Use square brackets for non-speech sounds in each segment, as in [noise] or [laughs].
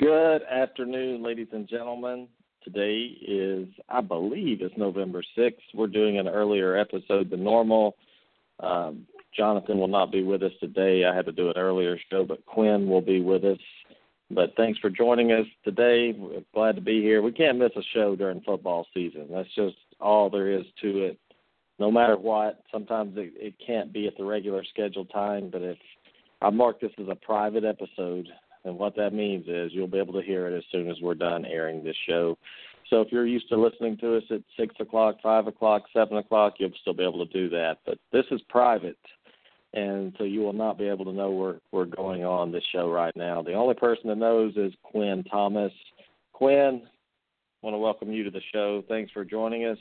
Good afternoon, ladies and gentlemen. Today is, I believe, it's November 6th. We're doing an earlier episode than normal. Um, Jonathan will not be with us today. I had to do an earlier show, but Quinn will be with us. But thanks for joining us today. We're glad to be here. We can't miss a show during football season. That's just all there is to it. No matter what, sometimes it, it can't be at the regular scheduled time, but if I mark this as a private episode, and what that means is you'll be able to hear it as soon as we're done airing this show. So if you're used to listening to us at six o'clock, five o'clock, seven o'clock, you'll still be able to do that. But this is private, and so you will not be able to know where we're going on this show right now. The only person that knows is Quinn Thomas. Quinn, I want to welcome you to the show. Thanks for joining us.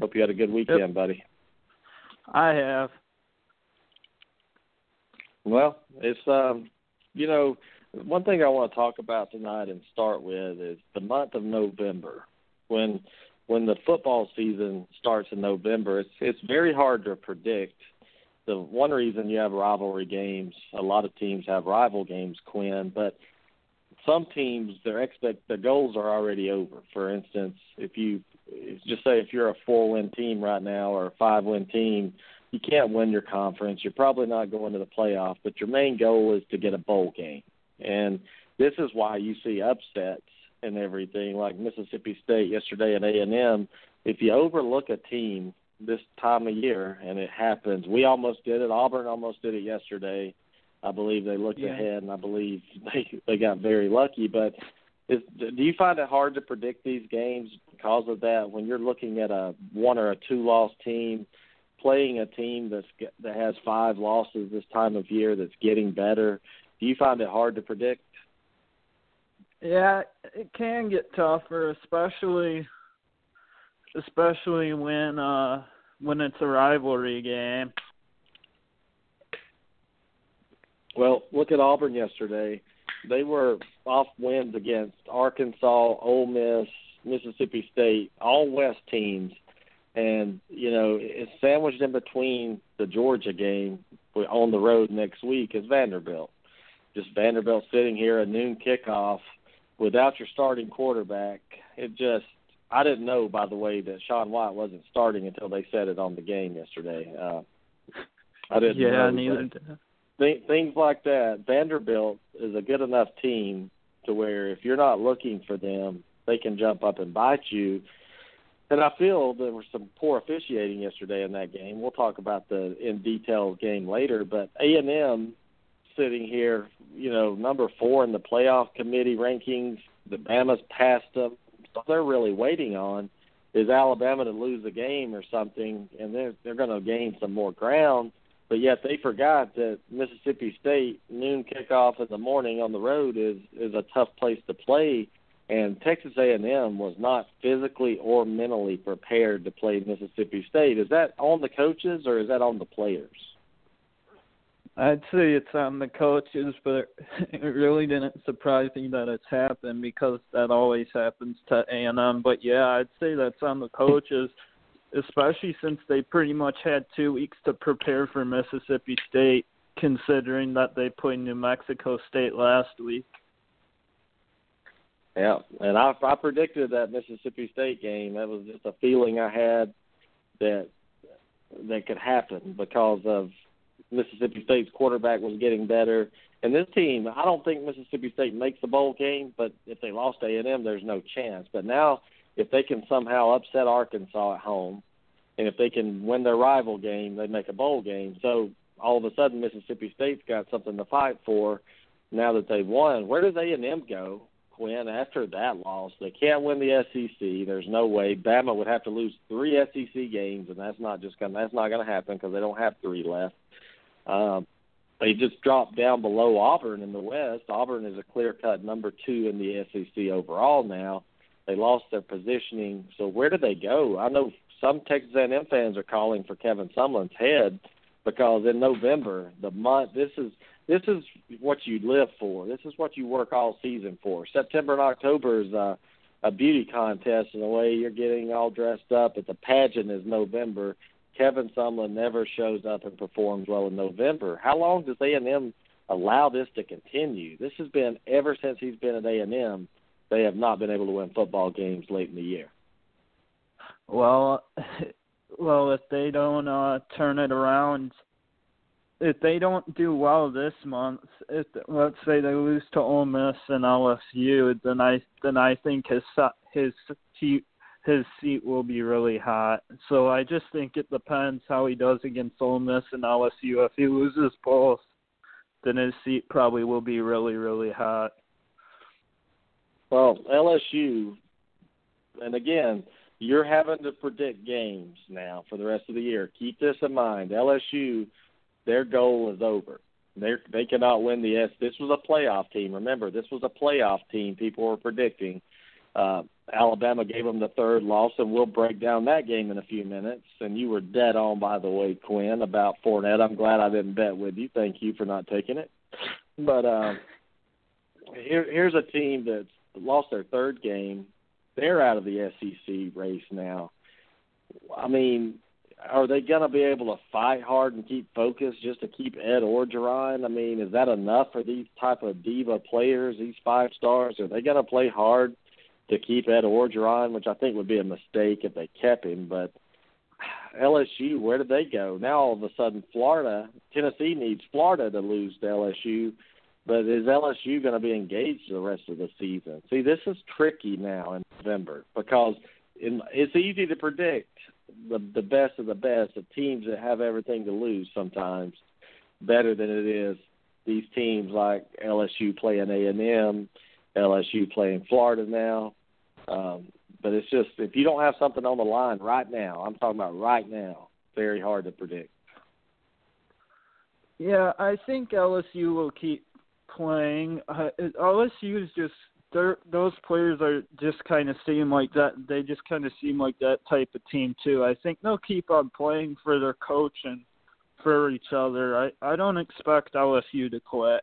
Hope you had a good weekend, yep. buddy. I have. Well, it's um, you know, one thing I want to talk about tonight and start with is the month of November. When when the football season starts in November, it's it's very hard to predict. The one reason you have rivalry games, a lot of teams have rival games, Quinn, but some teams their expect their goals are already over. For instance, if you just say if you're a four win team right now or a five win team, you can't win your conference. You're probably not going to the playoff, but your main goal is to get a bowl game. And this is why you see upsets and everything like Mississippi State yesterday at A&M. If you overlook a team this time of year and it happens, we almost did it. Auburn almost did it yesterday. I believe they looked yeah. ahead and I believe [laughs] they they got very lucky, but is, do you find it hard to predict these games because of that when you're looking at a one or a two loss team playing a team that's that has five losses this time of year that's getting better do you find it hard to predict? Yeah, it can get tougher, especially especially when uh when it's a rivalry game. Well, look at Auburn yesterday. They were off wins against Arkansas, Ole Miss, Mississippi State, all West teams, and you know it's sandwiched in between the Georgia game on the road next week is Vanderbilt just Vanderbilt sitting here a noon kickoff without your starting quarterback. It just I didn't know by the way that Sean White wasn't starting until they said it on the game yesterday. Uh, I didn't yeah, know. neither. Th- things like that. Vanderbilt is a good enough team to where if you're not looking for them, they can jump up and bite you. And I feel there was some poor officiating yesterday in that game. We'll talk about the in detail game later, but A and M sitting here, you know, number four in the playoff committee rankings. The Bama's passed them. So they're really waiting on is Alabama to lose a game or something, and they're they're going to gain some more ground. But yet they forgot that Mississippi State noon kickoff in the morning on the road is is a tough place to play, and Texas A&M was not physically or mentally prepared to play Mississippi State. Is that on the coaches or is that on the players? I'd say it's on the coaches, but [laughs] it really didn't surprise me that it's happened because that always happens to A&M. But yeah, I'd say that's on the coaches, especially since they pretty much had two weeks to prepare for Mississippi State, considering that they played New Mexico State last week. Yeah, and I, I predicted that Mississippi State game. That was just a feeling I had that that could happen because of Mississippi State's quarterback was getting better. And this team, I don't think Mississippi State makes the bowl game, but if they lost A and M, there's no chance. But now, if they can somehow upset Arkansas at home, and if they can win their rival game, they make a bowl game. So all of a sudden, Mississippi State's got something to fight for. Now that they've won, where does A and M go? Quinn after that loss, they can't win the SEC. There's no way. Bama would have to lose three SEC games, and that's not just gonna that's not gonna happen because they don't have three left. Um, they just dropped down below Auburn in the West. Auburn is a clear cut number two in the SEC overall now. They lost their positioning. So where do they go? I know some Texas A&M fans are calling for Kevin Sumlin's head because in November, the month this is this is what you live for. This is what you work all season for. September and October is uh, a beauty contest in a way you're getting all dressed up. But the pageant is November, Kevin Sumlin never shows up and performs well in November. How long does A and M allow this to continue. This has been ever since he's been at A and M. They have not been able to win football games late in the year. Well, [laughs] well, if they don't uh turn it around, if they don't do well this month, if let's say they lose to Ole Miss and LSU, then I then I think his his his seat will be really hot. So I just think it depends how he does against Ole Miss and LSU. If he loses both, then his seat probably will be really really hot. Well, LSU, and again, you're having to predict games now for the rest of the year. Keep this in mind. LSU, their goal is over. They they cannot win the S. This was a playoff team. Remember, this was a playoff team. People were predicting. Uh, Alabama gave them the third loss, and we'll break down that game in a few minutes. And you were dead on, by the way, Quinn, about Fournette. I'm glad I didn't bet with you. Thank you for not taking it. But um, here, here's a team that's lost their third game. They're out of the SEC race now. I mean, are they going to be able to fight hard and keep focused just to keep Ed Orgeron? I mean, is that enough for these type of diva players, these five stars? Are they going to play hard to keep Ed Orgeron, which I think would be a mistake if they kept him? But LSU, where did they go? Now all of a sudden, Florida, Tennessee needs Florida to lose to LSU but is LSU going to be engaged the rest of the season? See, this is tricky now in November because in, it's easy to predict the the best of the best of teams that have everything to lose sometimes better than it is these teams like LSU playing A and M, LSU playing Florida now. Um, but it's just if you don't have something on the line right now, I'm talking about right now, very hard to predict. Yeah, I think LSU will keep playing. Uh, LSU is just those players are just kind of seem like that. They just kind of seem like that type of team too. I think they'll keep on playing for their coach and for each other. I I don't expect LSU to quit.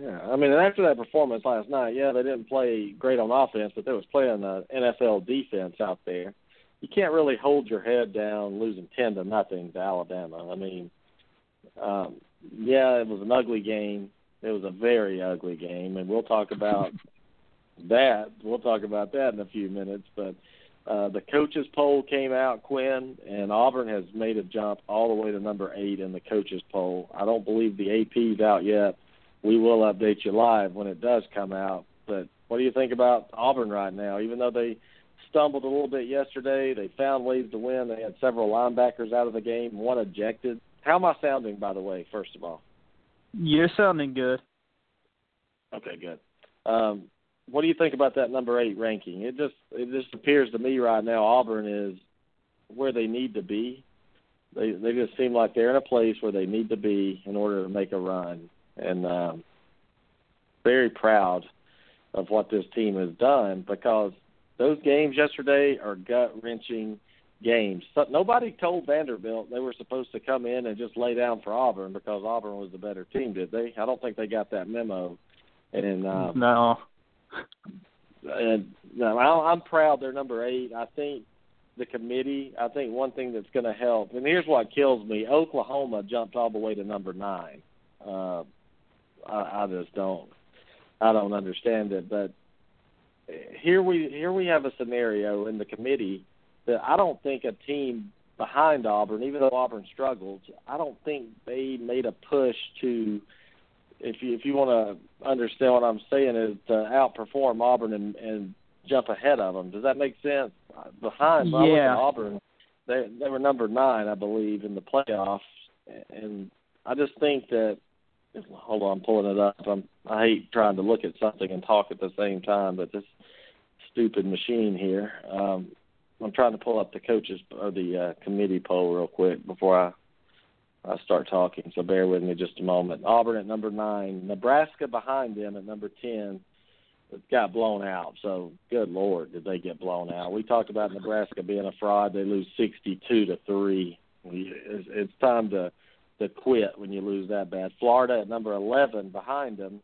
Yeah, I mean, and after that performance last night, yeah, they didn't play great on offense, but they was playing the NFL defense out there. You can't really hold your head down losing ten to nothing to Alabama. I mean, um, yeah, it was an ugly game. It was a very ugly game, and we'll talk about that. We'll talk about that in a few minutes. But uh, the coaches poll came out, Quinn, and Auburn has made a jump all the way to number eight in the coaches poll. I don't believe the AP's out yet. We will update you live when it does come out. But what do you think about Auburn right now? Even though they stumbled a little bit yesterday, they found ways to win. They had several linebackers out of the game, one ejected. How am I sounding, by the way? First of all, you're sounding good. Okay, good. Um, what do you think about that number eight ranking? It just it just appears to me right now Auburn is where they need to be. They they just seem like they're in a place where they need to be in order to make a run, and um, very proud of what this team has done because those games yesterday are gut wrenching games. So nobody told Vanderbilt they were supposed to come in and just lay down for Auburn because Auburn was the better team, did they? I don't think they got that memo. And um, no, and no, I'm proud they're number eight. I think the committee. I think one thing that's going to help, and here's what kills me: Oklahoma jumped all the way to number nine. Uh, I, I just don't, I don't understand it. But here we here we have a scenario in the committee that I don't think a team behind Auburn, even though Auburn struggled, I don't think they made a push to if you if you want to understand what I'm saying is to outperform Auburn and, and jump ahead of them. Does that make sense? Behind yeah. Auburn, they they were number nine, I believe, in the playoffs, and I just think that. Hold on, I'm pulling it up. I'm, I hate trying to look at something and talk at the same time, but this stupid machine here. Um, I'm trying to pull up the coaches or the uh, committee poll real quick before I I start talking. So bear with me just a moment. Auburn at number nine, Nebraska behind them at number ten. It got blown out. So good lord, did they get blown out? We talked about Nebraska being a fraud. They lose 62 to three. It's, it's time to to quit when you lose that bad. Florida at number 11 behind them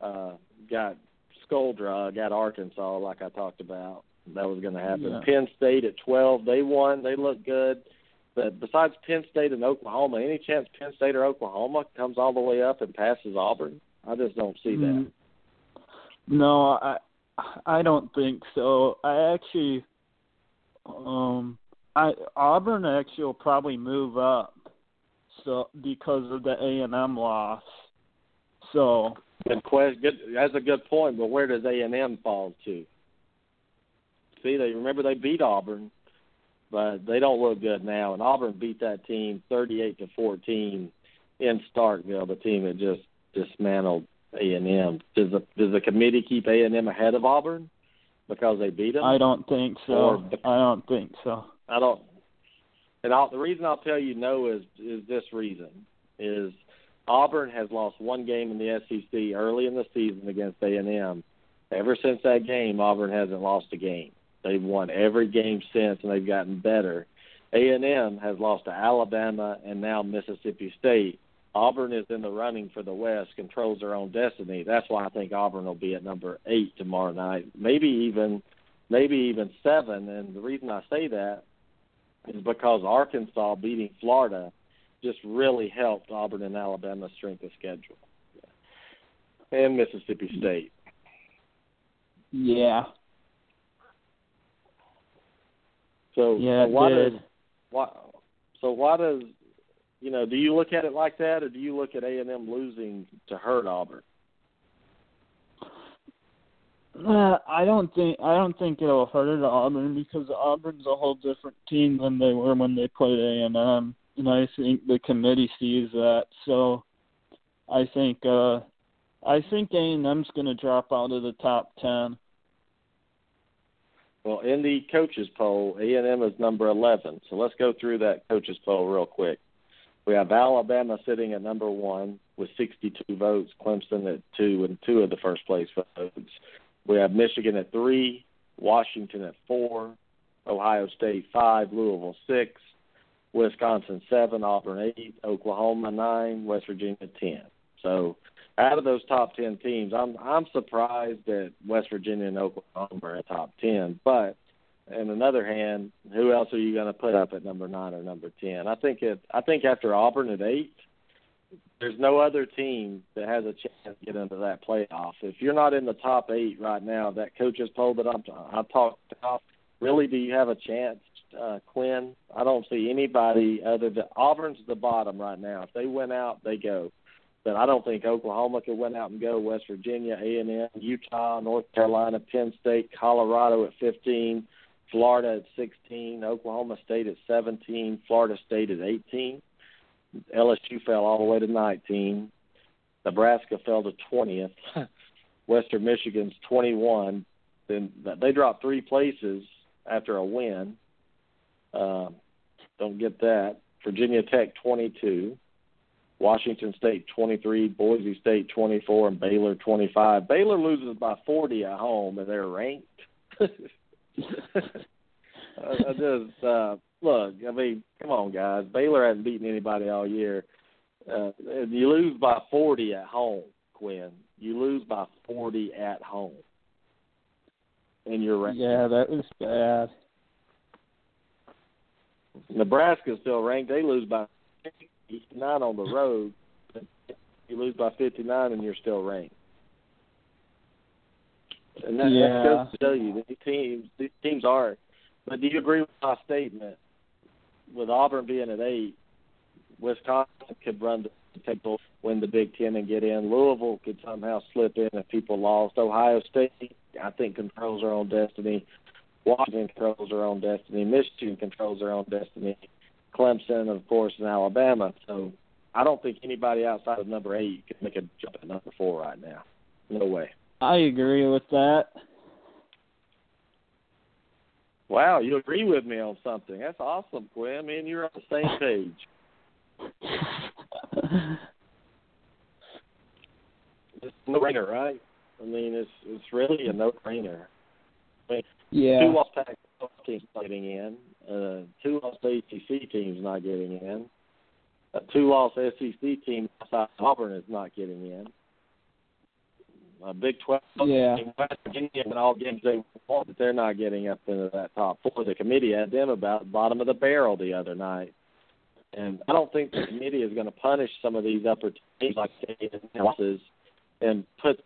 uh, got skull drug at Arkansas, like I talked about that was going to happen. Yeah. Penn State at 12, they won. They look good. But besides Penn State and Oklahoma, any chance Penn State or Oklahoma comes all the way up and passes Auburn? I just don't see that. Mm, no, I I don't think so. I actually um I Auburn actually will probably move up so because of the A and M loss. So good question. Good, that's a good point. But where does A and M fall to? See, they remember they beat Auburn, but they don't look good now. And Auburn beat that team thirty-eight to fourteen in Starkville, the team that just dismantled A and M. Does the does the committee keep A and M ahead of Auburn because they beat them? I don't think so. Or, I don't think so. I don't. And I'll, the reason I'll tell you no is is this reason is Auburn has lost one game in the SEC early in the season against A and M. Ever since that game, Auburn hasn't lost a game. They've won every game since, and they've gotten better. A and M has lost to Alabama and now Mississippi State. Auburn is in the running for the West, controls their own destiny. That's why I think Auburn will be at number eight tomorrow night, maybe even, maybe even seven. And the reason I say that is because Arkansas beating Florida just really helped Auburn and Alabama's strength of schedule, and Mississippi State. Yeah. So yeah, why did. does why so why does you know do you look at it like that or do you look at A and M losing to hurt Auburn? Uh, I don't think I don't think it'll hurt at Auburn because Auburn's a whole different team than they were when they played A and M, and I think the committee sees that. So, I think uh, I think A and M's going to drop out of the top ten. Well, in the coaches poll, A and M is number eleven. So let's go through that coaches poll real quick. We have Alabama sitting at number one with 62 votes, Clemson at two, and two of the first place votes. We have Michigan at three, Washington at four, Ohio State five, Louisville six, Wisconsin seven, Auburn eight, Oklahoma nine, West Virginia ten. So out of those top ten teams, I'm I'm surprised that West Virginia and Oklahoma are at top ten. But on another hand, who else are you going to put up at number nine or number ten? I think it. I think after Auburn at eight, there's no other team that has a chance to get into that playoff. If you're not in the top eight right now, that coaches poll that I'm I talked about, really, do you have a chance, uh, Quinn? I don't see anybody other than Auburn's the bottom right now. If they win out, they go. But I don't think Oklahoma could win out and go. West Virginia, A and M, Utah, North Carolina, Penn State, Colorado at 15, Florida at 16, Oklahoma State at 17, Florida State at 18 LSU fell all the way to 19. Nebraska fell to 20th. [laughs] Western Michigan's 21. Then they dropped three places after a win. Uh, don't get that. Virginia Tech 22. Washington State 23, Boise State 24, and Baylor 25. Baylor loses by 40 at home, and they're ranked. [laughs] I, just uh, look, I mean, come on, guys. Baylor hasn't beaten anybody all year. Uh, you lose by 40 at home, Quinn. You lose by 40 at home. And you're ranked. Yeah, that was bad. Nebraska's still ranked. They lose by 59 on the road. You lose by 59 and you're still ranked. And that, yeah. that goes to show you these teams. These teams are. But do you agree with my statement with Auburn being at eight, Wisconsin could run the table, win the Big Ten, and get in. Louisville could somehow slip in if people lost. Ohio State, I think, controls their own destiny. Washington controls their own destiny. Michigan controls their own destiny. Clemson, of course, and Alabama. So I don't think anybody outside of number eight can make a jump at number four right now. No way. I agree with that. Wow, you agree with me on something. That's awesome, Quinn. Me and you're on the same page. [laughs] it's no brainer, right? I mean, it's it's really a no brainer. I mean, yeah. two loss Pac teams not getting in. Uh, two loss ACC teams not getting in. A two loss SEC team outside Auburn is not getting in a Big Twelve yeah. in West Virginia and all games they won, but they're not getting up into that top four. The committee had them about bottom of the barrel the other night. And I don't think the committee is going to punish some of these upper teams like losses and put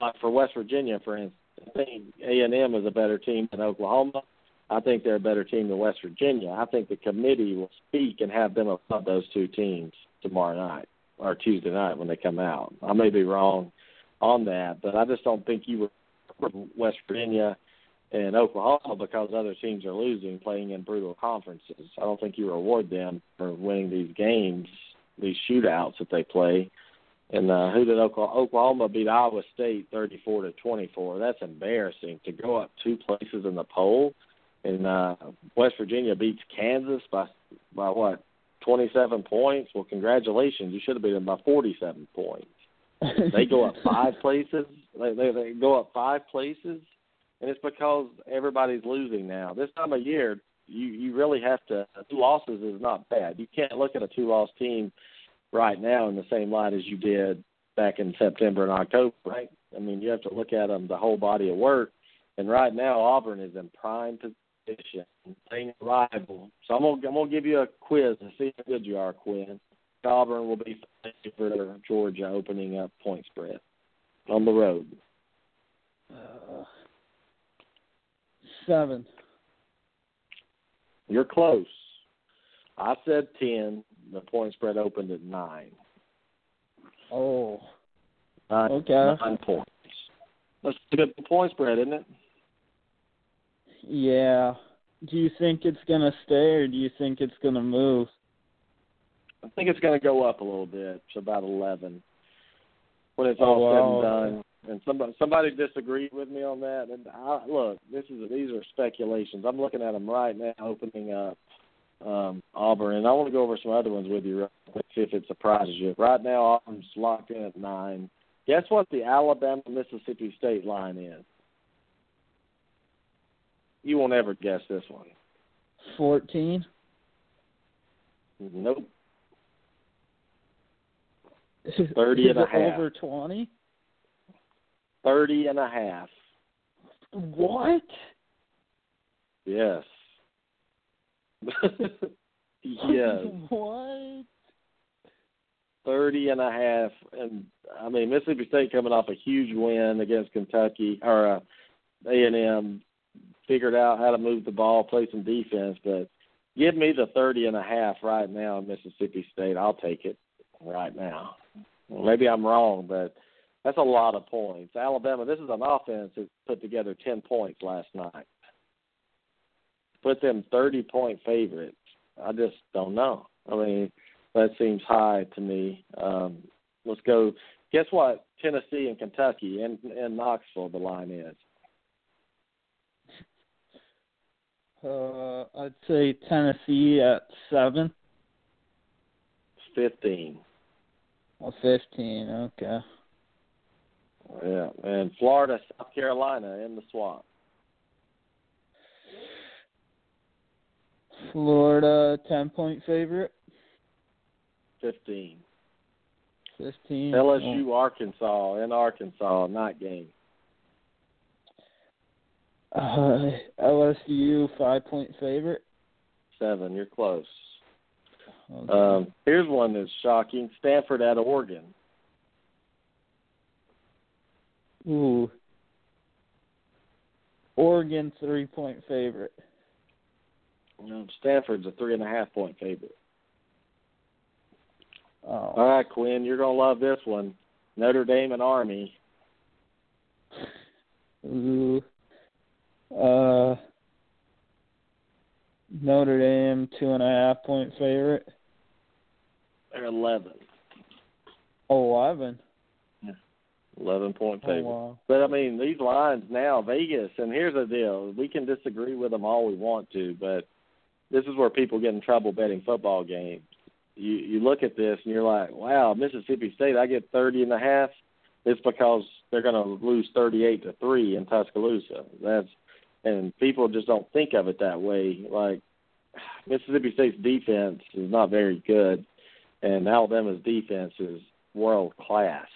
like for West Virginia, for instance. I think A and M is a better team than Oklahoma. I think they're a better team than West Virginia. I think the committee will speak and have them above those two teams tomorrow night or Tuesday night when they come out. I may be wrong on that, but I just don't think you were West Virginia and Oklahoma because other teams are losing, playing in brutal conferences. I don't think you reward them for winning these games, these shootouts that they play. And uh, who did Oklahoma, beat Iowa State thirty-four to twenty-four? That's embarrassing to go up two places in the poll. And uh, West Virginia beats Kansas by by what twenty-seven points. Well, congratulations, you should have beat them by forty-seven points. They go up [laughs] five places. They, they they go up five places, and it's because everybody's losing now. This time of year, you you really have to. Two losses is not bad. You can't look at a two-loss team right now in the same light as you did back in September and October, right? I mean, you have to look at them the whole body of work. And right now, Auburn is in prime position, playing a rival. So I'm gonna I'm gonna give you a quiz and see how good you are, Quinn. Auburn will be for Georgia opening up point spread on the road. Uh, seven. You're close. I said ten. The point spread opened at nine. Oh. Nine, okay. Nine points. That's a good point spread, isn't it? Yeah. Do you think it's gonna stay, or do you think it's gonna move? I think it's going to go up a little bit to about eleven when it's Oh, all wow. said and done. And somebody somebody disagreed with me on that. And I, look, this is these are speculations. I'm looking at them right now, opening up um, Auburn, and I want to go over some other ones with you, real quick, see if it surprises you. Right now, Auburn's locked in at nine. Guess what the Alabama Mississippi State line is? You won't ever guess this one. Fourteen. Nope. 30 and a half. over twenty? Thirty and a half. What? Yes. [laughs] yes. [laughs] What? Thirty and a half, and I mean Mississippi State coming off a huge win against Kentucky or uh, A and M, figured out how to move the ball, play some defense. But give me the thirty and a half right now in Mississippi State. I'll take it right now. Maybe I'm wrong, but that's a lot of points. Alabama, this is an offense that put together ten points last night. Put them thirty point favorites. I just don't know. I mean, that seems high to me. Um, let's go. Guess what? Tennessee and Kentucky and and Knoxville. The line is Uh, I'd say Tennessee at seven fifteen. Or fifteen. Okay. Yeah, and Florida, South Carolina in the swamp. Florida ten point favorite. Fifteen. Fifteen. LSU, Arkansas in Arkansas night game. Uh, LSU five point favorite. Seven. You're close. Okay. Um, here's one that's shocking: Stanford at Oregon. Ooh. Oregon three point favorite. Know, Stanford's a three and a half point favorite. Oh. All right, Quinn, you're gonna love this one. Notre Dame and Army. Ooh. Uh. Notre Dame two and a half point favorite. They're eleven. Eleven. Eleven point Oh wow. But I mean, these lines now, Vegas, and here's the deal: we can disagree with them all we want to, but this is where people get in trouble betting football games. You you look at this and you're like, wow, Mississippi State, I get thirty and a half. It's because they're going to lose thirty-eight to three in Tuscaloosa. That's and people just don't think of it that way. Like [sighs] Mississippi State's defense is not very good, and Alabama's defense is world class.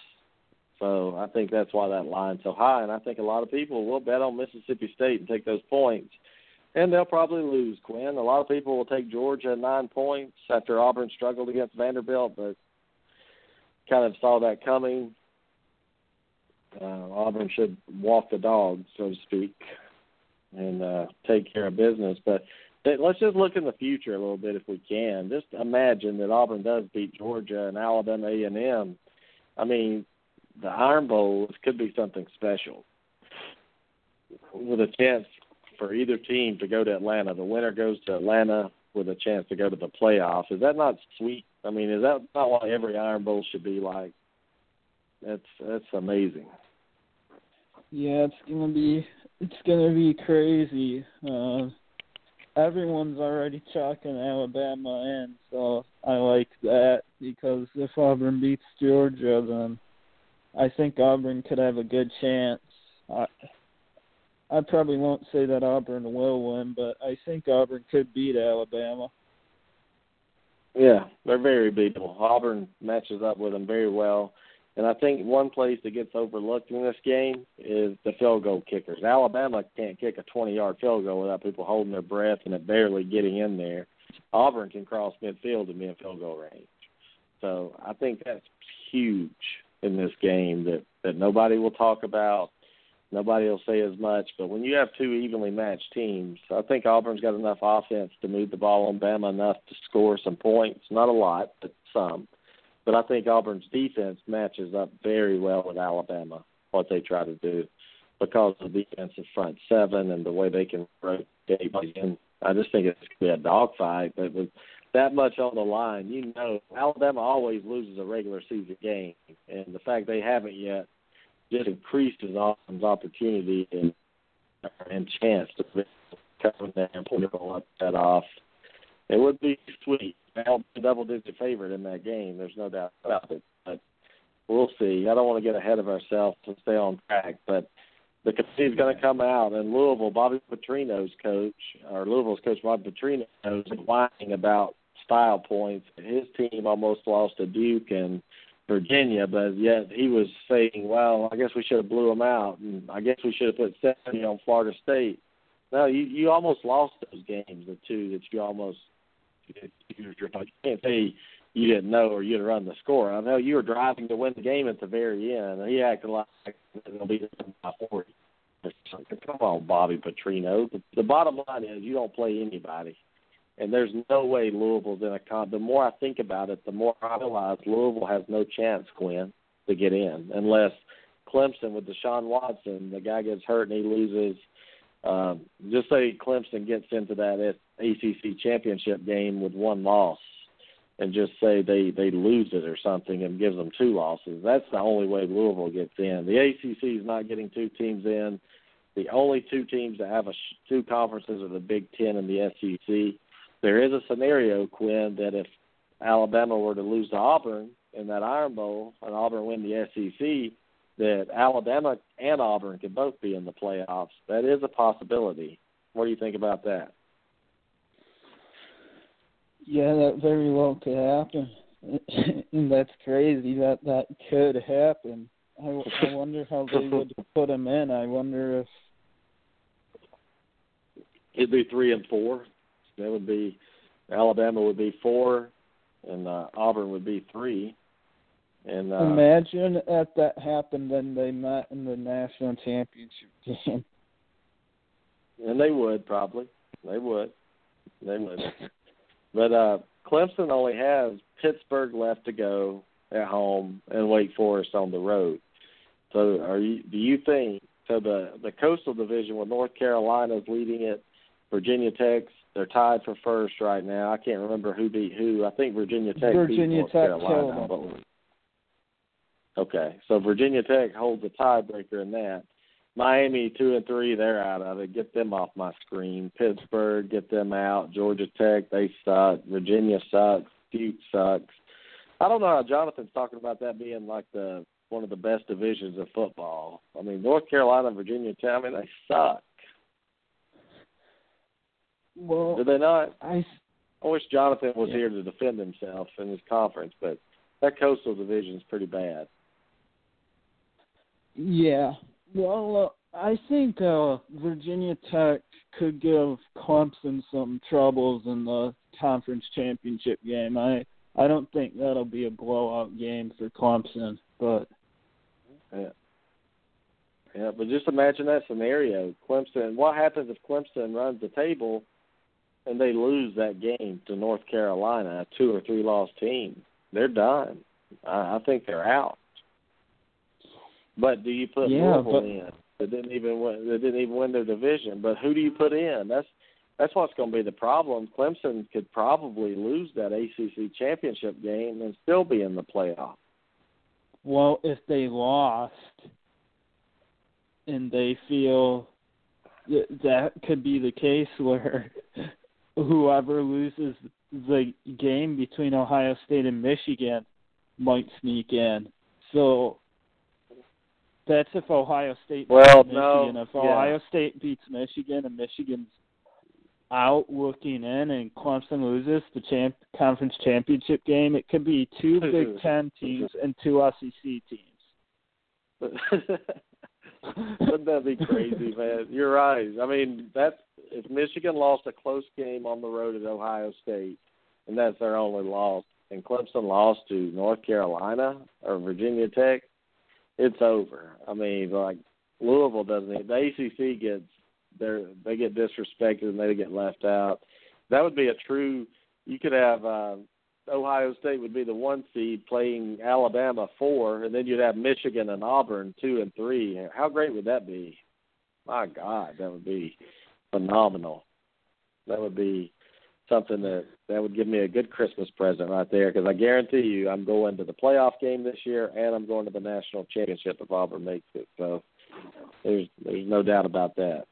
So I think that's why that line's so high, and I think a lot of people will bet on Mississippi State and take those points. And they'll probably lose, Quinn. A lot of people will take Georgia nine points after Auburn struggled against Vanderbilt, but kind of saw that coming. Uh, Auburn should walk the dog, so to speak, and uh, take care of business. But let's just look in the future a little bit if we can. Just imagine that Auburn does beat Georgia and Alabama A and M. I mean, the Iron Bowl could be something special with a chance for either team to go to Atlanta. The winner goes to Atlanta with a chance to go to the playoffs. Is that not sweet? I mean, is that not what every Iron Bowl should be like? That's that's amazing. Yeah, it's gonna be it's gonna be crazy. Uh, everyone's already chalking Alabama in, so I like that because if Auburn beats Georgia, then I think Auburn could have a good chance. I I probably won't say that Auburn will win, but I think Auburn could beat Alabama. Yeah, they're very beatable. Auburn matches up with them very well. And I think one place that gets overlooked in this game is the field goal kickers. Alabama can't kick a 20 yard field goal without people holding their breath and it barely getting in there. Auburn can cross midfield and be in field goal range. So I think that's huge in this game that, that nobody will talk about. Nobody will say as much, but when you have two evenly matched teams, I think Auburn's got enough offense to move the ball on Bama enough to score some points. Not a lot, but some but I think Auburn's defense matches up very well with Alabama, what they try to do, because of the defensive front seven and the way they can rotate. And I just think it's going to be a dogfight. But with that much on the line, you know, Alabama always loses a regular season game. And the fact they haven't yet just increases Auburn's opportunity and, and chance to come in and pull that off. It would be sweet a double digit favorite in that game. There's no doubt about it. But we'll see. I don't want to get ahead of ourselves and stay on track, but the committee's going to come out, and Louisville, Bobby Petrino's coach, or Louisville's coach, Bobby Petrino, is whining about style points. His team almost lost to Duke and Virginia, but yet he was saying, "Well, I guess we should have blew them out, and I guess we should have put seventy on Florida State." No, you you almost lost those games, the two that you almost you can't say you didn't know or you'd run the score. I know you were driving to win the game at the very end, he acted like it'll be by forty. Come on, Bobby Petrino. The, bottom line is you don't play anybody, and there's no way Louisville's in a con. The more I think about it, the more I realize Louisville has no chance, Quinn, to get in unless Clemson with Deshaun Watson, the guy gets hurt and he loses um, just say Clemson gets into that ACC championship game with one loss, and just say they they lose it or something and gives them two losses. That's the only way Louisville gets in. The ACC is not getting two teams in. The only two teams that have a sh- two conferences are the Big Ten and the SEC. There is a scenario, Quinn, that if Alabama were to lose to Auburn in that Iron Bowl and Auburn win the SEC, that Alabama and Auburn could both be in the playoffs. That is a possibility. What do you think about that? Yeah, that very well could happen. [laughs] and that's crazy that that could happen. I, I wonder how they would [laughs] put them in. I wonder if it'd be three and four. That would be Alabama would be four, and uh, Auburn would be three. And uh, imagine if that happened, then they met in the national championship [laughs] game. And they would probably. They would. They would. but uh Clemson only has Pittsburgh left to go at home and Wake Forest on the road. So are you do you think so the the coastal division with North Carolina's leading it, Virginia Tech's they're tied for first right now. I can't remember who beat who. I think Virginia Tech Virginia beat North Tech Carolina. But Okay, so Virginia Tech holds a tiebreaker in that. Miami two and three, they're out of it. Get them off my screen. Pittsburgh, get them out. Georgia Tech, they suck. Virginia sucks. Duke sucks. I don't know how Jonathan's talking about that being like the one of the best divisions of football. I mean, North Carolina, Virginia Tech, I mean, they suck. Well, do they not? I, I wish Jonathan was yeah. here to defend himself in his conference, but that coastal division is pretty bad. Yeah. Well, I think uh, Virginia Tech could give Clemson some troubles in the conference championship game. I I don't think that'll be a blowout game for Clemson, but yeah. Yeah, but just imagine that scenario. Clemson. What happens if Clemson runs the table and they lose that game to North Carolina, a two or three loss team? They're done. I, I think they're out. But do you put yeah, Louisville but, in? They didn't even win. They didn't even win their division. But who do you put in? That's that's what's going to be the problem. Clemson could probably lose that ACC championship game and still be in the playoff. Well, if they lost and they feel that that could be the case where [laughs] whoever loses the game between Ohio State and Michigan might sneak in. So that's if Ohio State well, beats no, Michigan. If yeah. Ohio State beats Michigan and Michigan's out looking in and Clemson loses the champ conference championship game, it could be two [laughs] Big Ten teams and two SEC teams. [laughs] Wouldn't that be crazy, man? You're right. I mean, that's if Michigan lost a close game on the road at Ohio State, and that's their only loss, and Clemson lost to North Carolina or Virginia Tech, it's over. I mean, like Louisville doesn't. The ACC gets they they get disrespected and they get left out. That would be a true. You could have uh, Ohio State would be the one seed playing Alabama four, and then you'd have Michigan and Auburn two and three. How great would that be? My God, that would be phenomenal. That would be something that that would give me a good Christmas present right there because I guarantee you I'm going to the playoff game this year and I'm going to the national championship if Auburn makes it. So there's there's no doubt about that.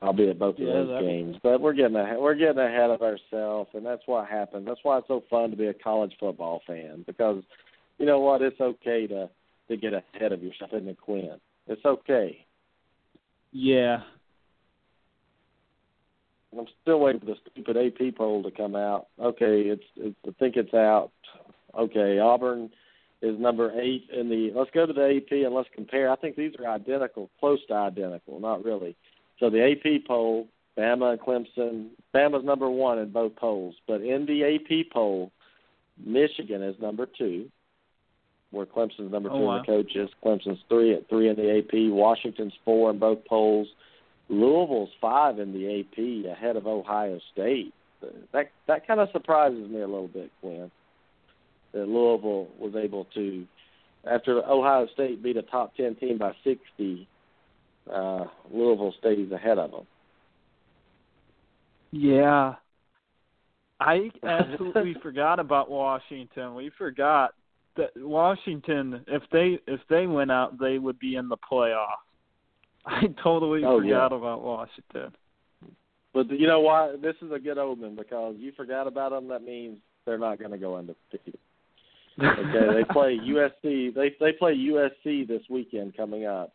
I'll be at both of those games, but we're getting ahead, we're getting ahead of ourselves, and that's what happens. That's why it's so fun to be a college football fan because you know what? It's okay to to get ahead of yourself, isn't it, Quinn? It's okay. Yeah. I'm still waiting for the stupid AP poll to come out. Okay, it's, it's I think it's out. Okay, Auburn is number eight in the. Let's go to the AP and let's compare. I think these are identical, close to identical, not really. So the AP poll, Bama and Clemson. Bama's number one in both polls, but in the AP poll, Michigan is number two, where Clemson's number oh, two Oh, wow. in the coaches. Clemson's three at three in the AP. Washington's four in both polls. Louisville's five in the AP, ahead of Ohio State. That that kind of surprises me a little bit, Quinn. That Louisville was able to, after Ohio State beat a top ten team by sixty, uh, Louisville stays ahead of them. Yeah. I [laughs] absolutely forgot about Washington. We forgot that Washington if they if they went out they would be in the playoff. [laughs] I totally Oh, forgot yeah. about Washington. But you know why? This is a good omen because you forgot about them. That means they're not going to go undefeated. Okay, they [laughs] play USC. They they play USC this weekend coming up.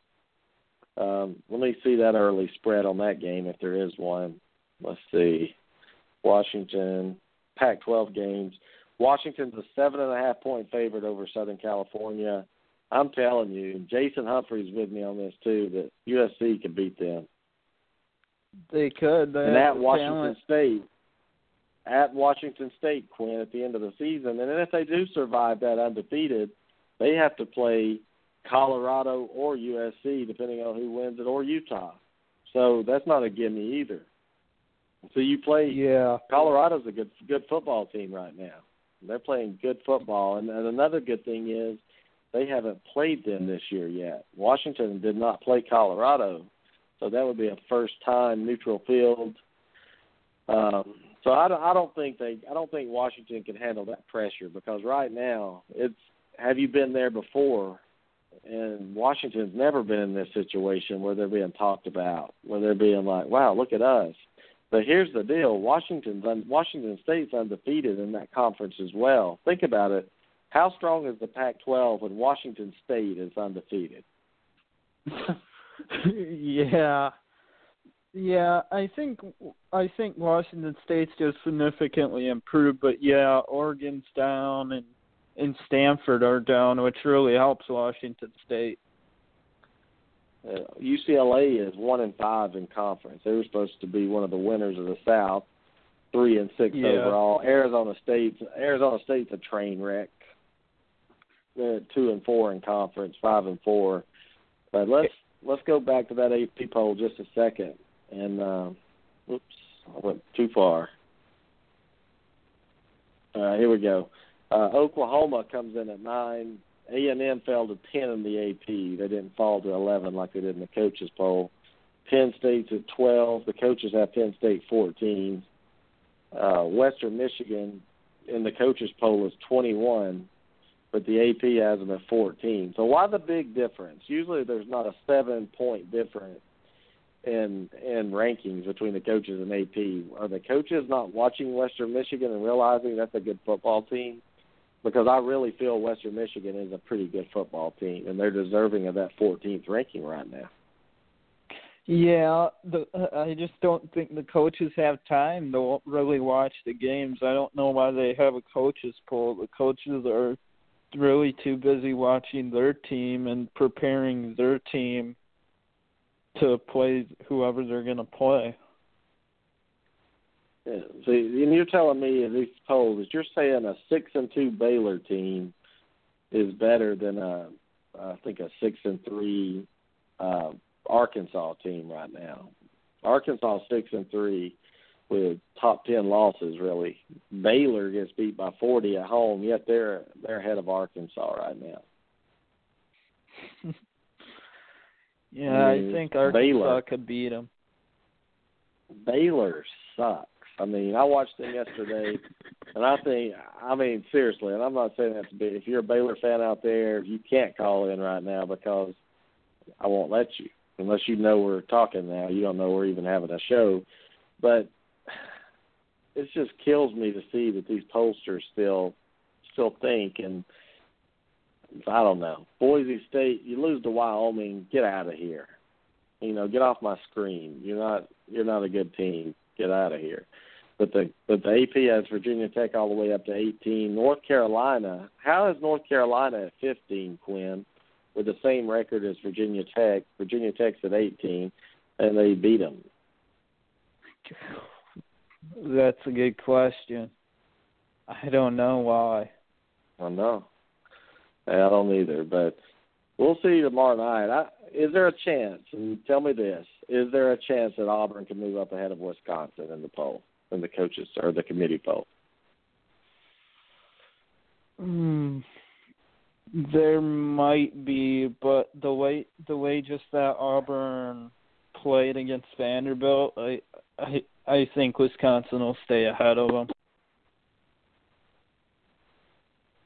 Um, let me see that early spread on that game if there is one. Let's see. Washington Pac-12 games. Washington's a seven and a half point favorite over Southern California. I'm telling you, Jason Humphrey's with me on this too. That USC can beat them. They could. They and at Washington talent. State, at Washington State, Quinn, at the end of the season, and then if they do survive that undefeated, they have to play Colorado or USC, depending on who wins it, or Utah. So that's not a gimme either. So you play Yeah. Colorado's a good good football team right now. They're playing good football, and, and another good thing is they haven't played them this year yet. Washington did not play Colorado, so that would be a first time neutral field. Um, so I don't, I don't think they I don't think Washington can handle that pressure because right now it's have you been there before? And Washington's never been in this situation where they're being talked about, where they're being like, "Wow, look at us." But here's the deal: Washington's Washington State's undefeated in that conference as well. Think about it: how strong is the Pac-12 when Washington State is undefeated? [laughs] yeah. Yeah, I think I think Washington State's just significantly improved, but yeah, Oregon's down and and Stanford are down, which really helps Washington State. Uh, UCLA is one and five in conference. They were supposed to be one of the winners of the South, three and six Yeah. overall. Arizona State's Arizona State's a train wreck. They're at two and four in conference, five and four. But let's let's go back to that AP poll just a second. And uh, oops, I went too far. Uh, here we go. Uh, Oklahoma comes in at nine. A and M fell to ten in the AP. They didn't fall to eleven like they did in the coaches poll. Penn State's at twelve. The coaches have Penn State fourteen. Uh, Western Michigan in the coaches poll is twenty one, but the AP has them at fourteen. So why the big difference? Usually there's not a seven point difference in in rankings between the coaches and AP. Are the coaches not watching Western Michigan and realizing that's a good football team? Because I really feel Western Michigan is a pretty good football team, and they're deserving of that 14th ranking right now. Yeah, the I just don't think the coaches have time to really watch the games. I don't know why they have a coaches poll. The coaches are really too busy watching their team and preparing their team to play whoever they're going to play. Yeah. So, and you're telling me in these polls that you're saying a six and two Baylor team is better than a, I think a six and three uh, Arkansas team right now. Arkansas six and three with top ten losses. Really, Baylor gets beat by forty at home, yet they're they're ahead of Arkansas right now. [laughs] yeah, I mean, I think Arkansas Baylor. could beat them. Baylor sucks. I mean, I watched them yesterday, [laughs] and I think, I mean, seriously, and I'm not saying that to be. If you're a Baylor fan out there, you can't call in right now because I won't let you unless you know we're talking now. You don't know we're even having a show, but it just kills me to see that these pollsters still still think and I don't know. Boise State, you lose to Wyoming, get out of here. You know, get off my screen. You're not you're not a good team. Get out of here. But the but the AP has Virginia Tech all the way up to 18. North Carolina, how is North Carolina at 15, Quinn, with the same record as Virginia Tech? Virginia Tech's at 18, and they beat them. [laughs] That's a good question. I don't know why. I know. I don't either, but we'll see tomorrow night. I, is there a chance? And tell me this: Is there a chance that Auburn can move up ahead of Wisconsin in the poll, in the coaches or the committee poll? Hmm. There might be, but the way the way just that Auburn played against Vanderbilt, I I I think Wisconsin will stay ahead of them.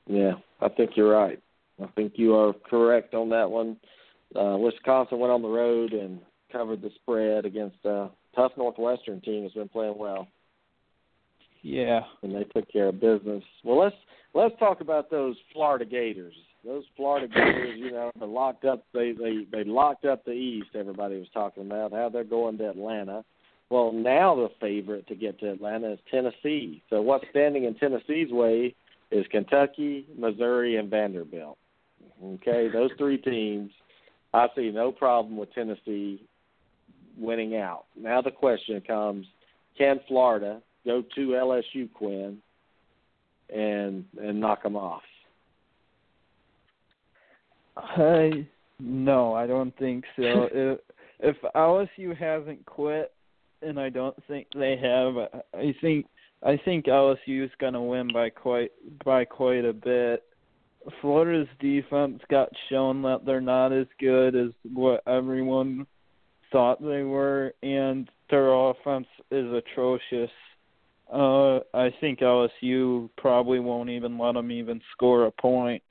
Yeah, I think you're right. I think you are correct on that one. Uh, Wisconsin went on the road and covered the spread against a tough Northwestern team that's been playing well, Yeah. and they took care of business. Well, let's let's talk about those Florida Gators. Those Florida Gators, you know, are locked up. They they they locked up the East. Everybody was talking about how they're going to Atlanta. Well, now the favorite to get to Atlanta is Tennessee. So what's standing in Tennessee's way is Kentucky, Missouri, and Vanderbilt. Okay, those three teams. I see no problem with Tennessee winning out. Now the question comes: Can Florida go to LSU, Quinn, and and knock them off? I no, I don't think so. [laughs] if if LSU hasn't quit, and I don't think they have, I think I think LSU is going to win by quite by quite a bit. Florida's defense got shown that they're not as good as what everyone thought they were, and their offense is atrocious. Uh, I think LSU probably won't even let them even score a point.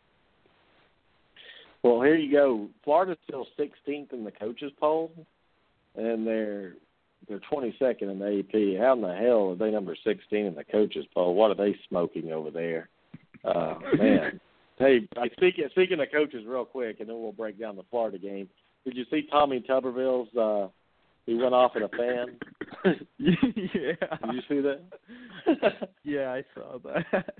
Well, here you go. Florida's still 16th in the coaches poll, and they're they're 22nd in the AP. How in the hell are they number 16 in the coaches poll? What are they smoking over there? Uh, man. [laughs] Hey, like, speaking speaking of coaches, real quick, and then we'll break down the Florida game. Did you see Tommy Tuberville's? Uh, he went off in a fan. [laughs] yeah. Did you see that? [laughs] yeah, I saw that.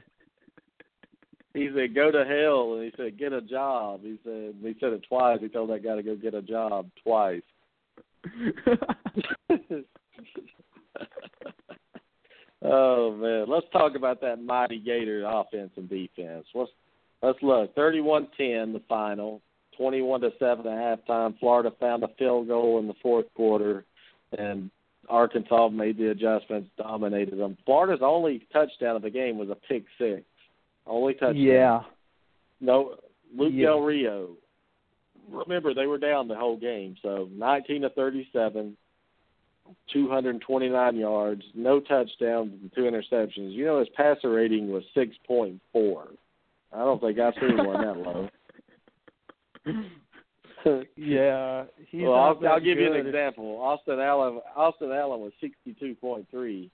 he said, "Go to hell," and he said, "Get a job." He said, he said it twice. He told that guy to go get a job twice. [laughs] oh man, let's talk about that mighty Gator offense and defense. Let's let's look. Thirty-one-ten, the final. Twenty-one to seven at halftime. Florida found a field goal in the fourth quarter, and Arkansas made the adjustments, dominated them. Florida's only touchdown of the game was a pick six. Only touchdown. Yeah. No, Luke Yeah. Del Rio. Remember, they were down the whole game, so 19 to 37, 229 yards, no touchdowns, and two interceptions. You know, his passer rating was 6.4. I don't think I've seen one that low. [laughs] Yeah, he's well, I'll, I'll give you an example. Austin Allen, Austin Allen was 62.3,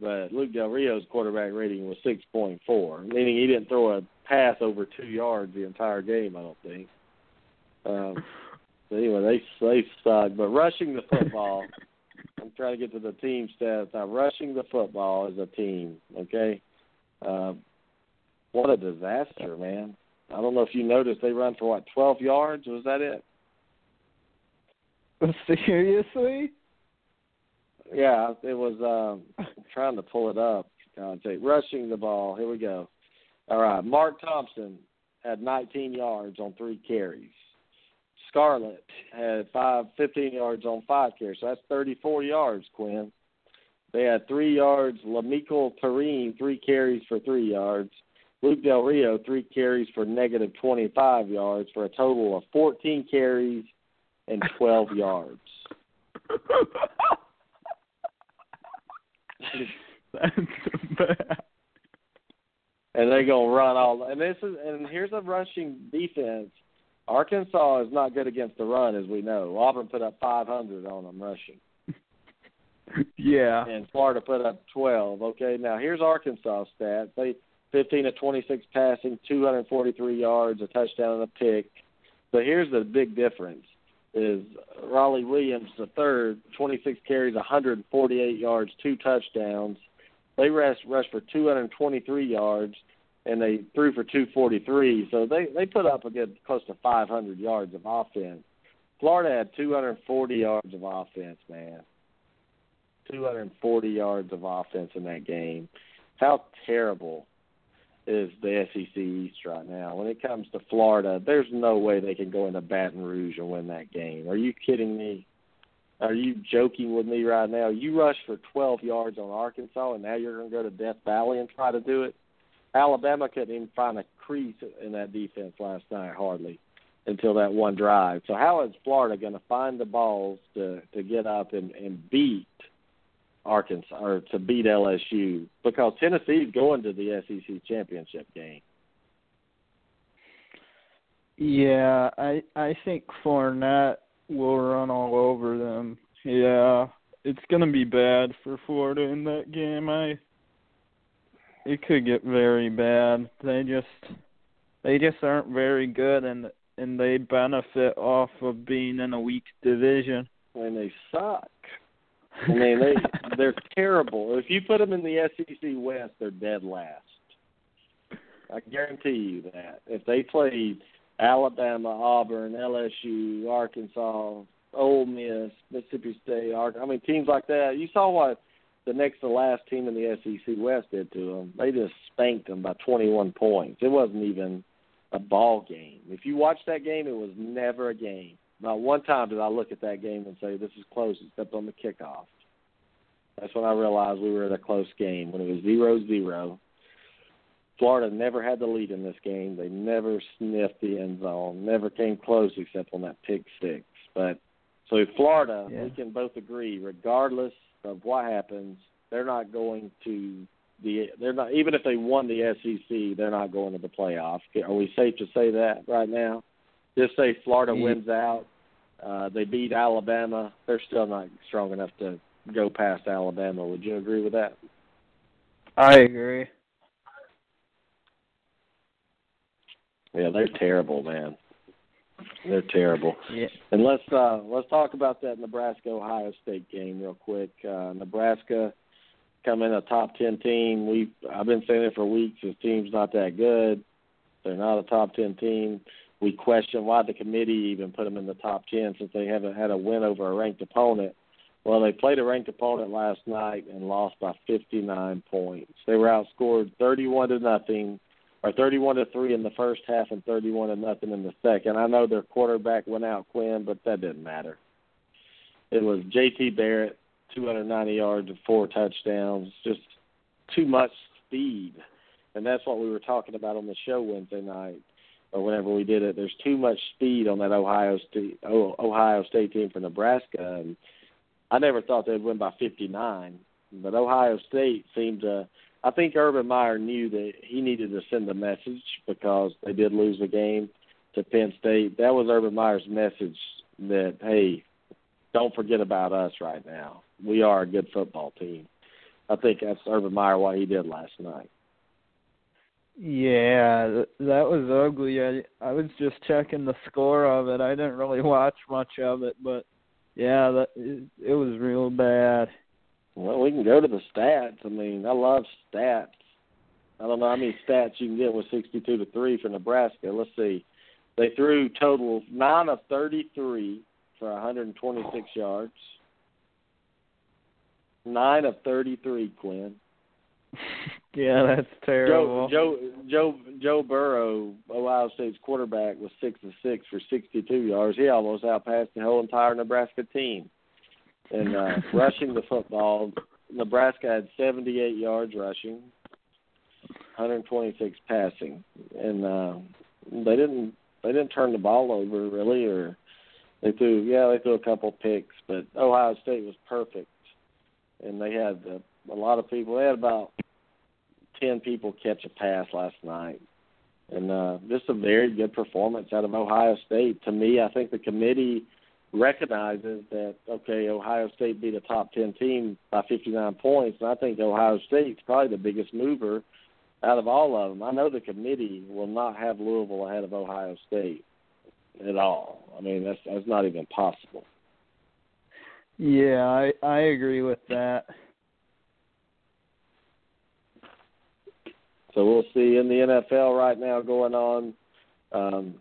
but Luke Del Rio's quarterback rating was 6.4, meaning he didn't throw a pass over two yards the entire game. I don't think. Um, so anyway, they they suck. But rushing the football, [laughs] I'm trying to get to the team stats now. Rushing the football as a team, okay. Um, what a disaster, man! I don't know if you noticed they run for what 12 yards. Was that it? [laughs] Seriously? Yeah, it was. Um, I'm trying to pull it up. Dante. Rushing the ball. Here we go. All right. Mark Thompson had 19 yards on three carries. Scarlett had five, 15 yards on five carries. So that's 34 yards, Quinn. They had three yards. Lamical Perine, three carries for three yards. Luke Del Rio, three carries for negative 25 yards for a total of 14 carries and 12 yards. That's [laughs] bad. and they're gonna run all. And this is and here's a rushing defense. Arkansas is not good against the run, as we know. Auburn put up 500 on them rushing, [laughs] Yeah. and Florida put up 12. Okay, now here's Arkansas stats. They 15 to 26 passing, 243 yards, a touchdown and a pick. So here's the big difference: is Rawleigh Williams the third, 26 carries, 148 yards, two touchdowns. They rushed rushed for 223 yards, and they threw for 243. So they they put up a good close to 500 yards of offense. Florida had 240 yards of offense, man. 240 yards of offense in that game. How terrible is the SEC East right now? When it comes to Florida, there's no way they can go into Baton Rouge and win that game. Are you kidding me? Are you joking with me right now? You rushed for 12 yards on Arkansas, and now you're going to go to Death Valley and try to do it? Alabama couldn't even find a crease in that defense last night, hardly, until that one drive. So how is Florida going to find the balls to to get up and and beat Arkansas or to beat LSU? Because Tennessee's going to the SEC championship game. Yeah, I I think Fournette will run all over them. Yeah, it's gonna be bad for Florida in that game. I it could get very bad. They just they just aren't very good, and and they benefit off of being in a weak division. And they suck. I mean, they [laughs] they're terrible. If you put them in the SEC West, they're dead last. I guarantee you that. If they played Alabama, Auburn, LSU, Arkansas, Ole Miss, Mississippi State, I mean teams like that, you saw what the next to last team in the SEC West did to them. They just spanked them by 21 points. It wasn't even a ball game. If you watch that game, it was never a game. Not one time did I look at that game and say this is close except on the kickoff. That's when I realized we were at a close game when it was zero zero. Florida never had the lead in this game. They never sniffed the end zone, never came close except on that pick six. But so Florida, Yeah. we can both agree, regardless of what happens, they're not going to the they're not even if they won the SEC, they're not going to the playoff. Are we safe to say that right now? Just say Florida Ye- wins out, uh, they beat Alabama, they're still not strong enough to go past Alabama. Would you agree with that? I agree. Yeah, they're terrible, man. They're terrible. Yeah. And let's uh let's talk about that Nebraska Ohio State game real quick. Uh Nebraska come in a top ten team. We I've been saying it for weeks. This team's not that good. They're not a top ten team. We question why the committee even put them in the top ten since they haven't had a win over a ranked opponent. Well, they played a ranked opponent last night and lost by 59 points. They were outscored 31 to nothing, or 31 to three in the first half and 31 to nothing in the second. I know their quarterback went out, Quinn, but that didn't matter. It was J.T. Barrett, 290 yards and four touchdowns, just too much speed, and that's what we were talking about on the show Wednesday night or whenever we did it. There's too much speed on that Ohio State Ohio State team for Nebraska, and I never thought they'd win by 59. But Ohio State seemed to. I think Urban Meyer knew that he needed to send a message because they did lose the game to Penn State. That was Urban Meyer's message that hey, don't forget about us right now. We are a good football team. I think that's Urban Meyer what he did last night. Yeah, that was ugly. I I was just checking the score of it. I didn't really watch much of it, but yeah, that it, it was real bad. Well, we can go to the stats. I mean, I love stats. I don't know how many stats you can get with 62 to 3 for Nebraska. Let's see. They threw total 9 of 33 for 126 yards. 9 of 33, Quinn. [laughs] yeah, that's terrible. Joe Joe Joe Joe Burrow, Ohio State's quarterback, was six of six for 62 yards. He almost outpassed the whole entire Nebraska team. And uh, [laughs] rushing the football, Nebraska had 78 yards rushing, 126 passing, and uh, they didn't they didn't turn the ball over really, or they threw yeah they threw a couple picks, but Ohio State was perfect, and they had uh, a lot of people. They had about ten people catch a pass last night, and uh, just a very good performance out of Ohio State. To me, I think the committee recognizes that okay, Ohio State beat a top ten team by 59 points, and I think Ohio State's probably the biggest mover out of all of them. I know the committee will not have Louisville ahead of Ohio State at all. I mean, that's that's not even possible. Yeah, I I agree with that. So we'll see in the NFL right now going on. Um,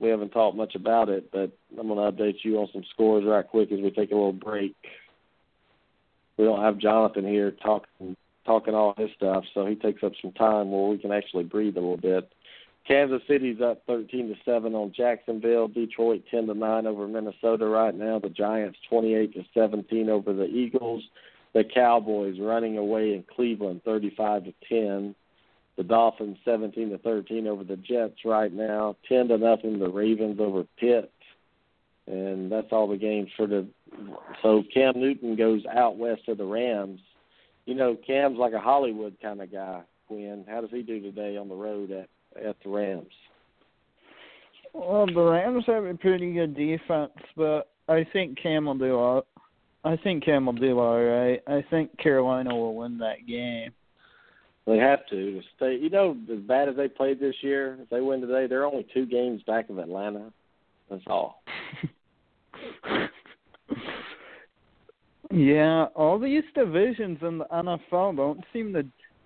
we haven't talked much about it, but I'm going to update you on some scores right quick as we take a little break. We don't have Jonathan here talking talking all his stuff, so he takes up some time where we can actually breathe a little bit. Kansas City's up 13 to seven on Jacksonville. Detroit 10 to nine over Minnesota right now. The Giants 28 to 17 over the Eagles. The Cowboys running away in Cleveland 35 to 10. The Dolphins 17 to 13 over the Jets right now. 10 to nothing the Ravens over Pitt. And that's all the games for the. So Cam Newton goes out west to the Rams. You know, Cam's like a Hollywood kind of guy. Quinn, how does he do today on the road at at the Rams? Well, the Rams have a pretty good defense, but I think Cam will do all. I think Cam will do all right. I think Carolina will win that game. They have to stay. You know, as bad as they played this year, if they win today, they're only two games back of Atlanta. That's all. [laughs] yeah, all these divisions in the NFL don't seem to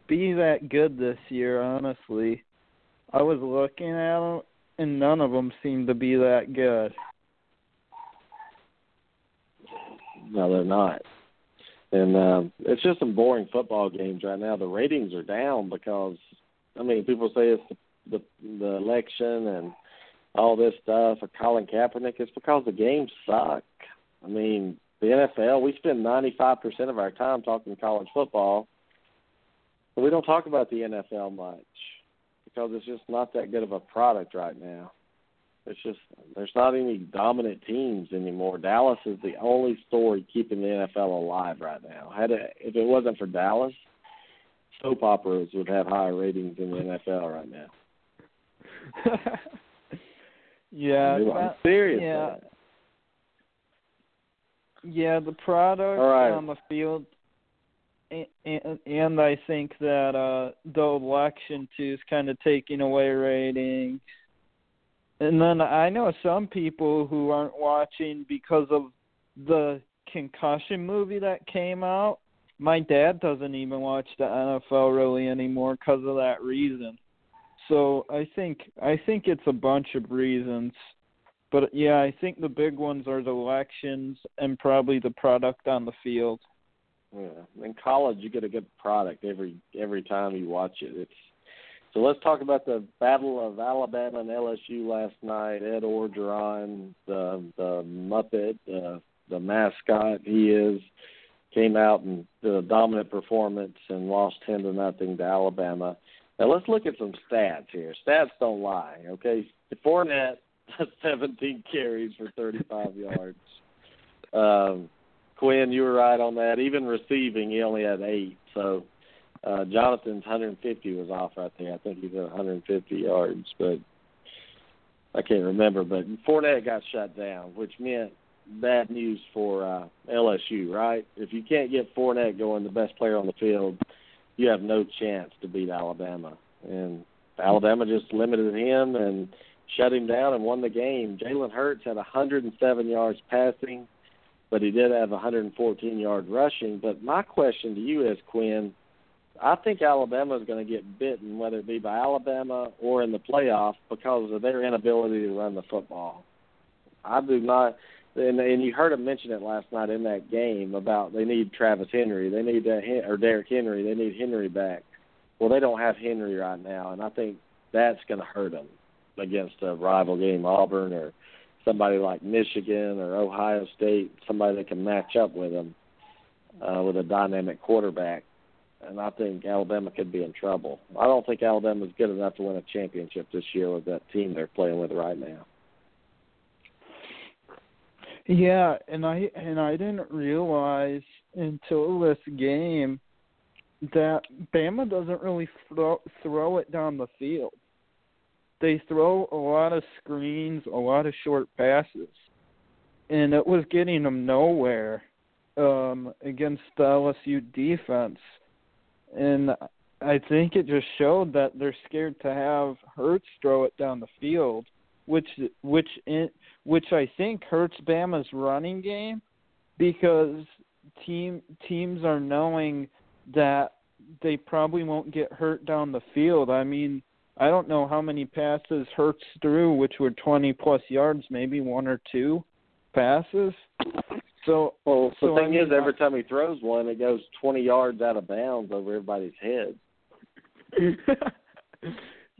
be that good this year. Honestly, I was looking at them, and none of them seem to be that good. No, they're not and um, it's just some boring football games right now. The ratings are down because I mean people say it's the the, election and all this stuff or Colin Kaepernick. It's because the games suck. I mean the NFL. We spend ninety five percent of our time talking college football, but we don't talk about the NFL much because it's just not that good of a product right now. It's just there's not any dominant teams anymore. Dallas is the only story keeping the NFL alive right now. Had it, if it wasn't for Dallas, soap operas would have higher ratings in the NFL right now. [laughs] yeah, I'm serious. Yeah, yeah, the product right. on the field, and, and, and I think that uh the election too is kind of taking away ratings. And then I know some people who aren't watching because of the concussion movie that came out. My dad doesn't even watch the NFL really anymore because of that reason. So I think I think it's a bunch of reasons. But yeah, I think the big ones are the elections and probably the product on the field. Yeah. In college you get a good product every every time you watch it. It's so let's talk about the battle of Alabama and LSU last night. Ed Orgeron, the the Muppet, uh, the mascot he is, came out and did a dominant performance and lost ten to nothing to Alabama. Now let's look at some stats here. Stats don't lie, okay? Fournette [laughs] 17 carries for 35 yards. Um, Quinn, you were right on that. Even receiving, he only had eight. So uh, Jonathan's 150 was off right there. I think he's at 150 yards, but I can't remember. But Fournette got shut down, which meant bad news for uh, LSU, right? If you can't get Fournette going, the best player on the field, you have no chance to beat Alabama. And Alabama just limited him and shut him down and won the game. Jalen Hurts had 107 yards passing, but he did have 114 yards rushing. But my question to you is, Quinn, I think Alabama is going to get bitten, whether it be by Alabama or in the playoff, because of their inability to run the football. I do not and and you heard him mention it last night in that game about they need Travis Henry, they need that or Derrick Henry, they need Henry back. Well, they don't have Henry right now, and I think that's going to hurt them against a rival game, Auburn or somebody like Michigan or Ohio State, somebody that can match up with them uh, with a dynamic quarterback. And I think Alabama could be in trouble. I don't think Alabama's good enough to win a championship this year with that team they're playing with right now. Yeah, and I and I didn't realize until this game that Bama doesn't really throw throw it down the field. They throw a lot of screens, a lot of short passes, and it was getting them nowhere um, against the LSU defense. And I think it just showed that they're scared to have Hurts throw it down the field, which which in, which I think hurts Bama's running game because team teams are knowing that they probably won't get hurt down the field. I mean, I don't know how many passes Hurts threw, which were 20 plus yards, maybe one or two passes. So, well, so the thing I mean, is, every time he throws one, it goes 20 yards out of bounds over everybody's head. [laughs]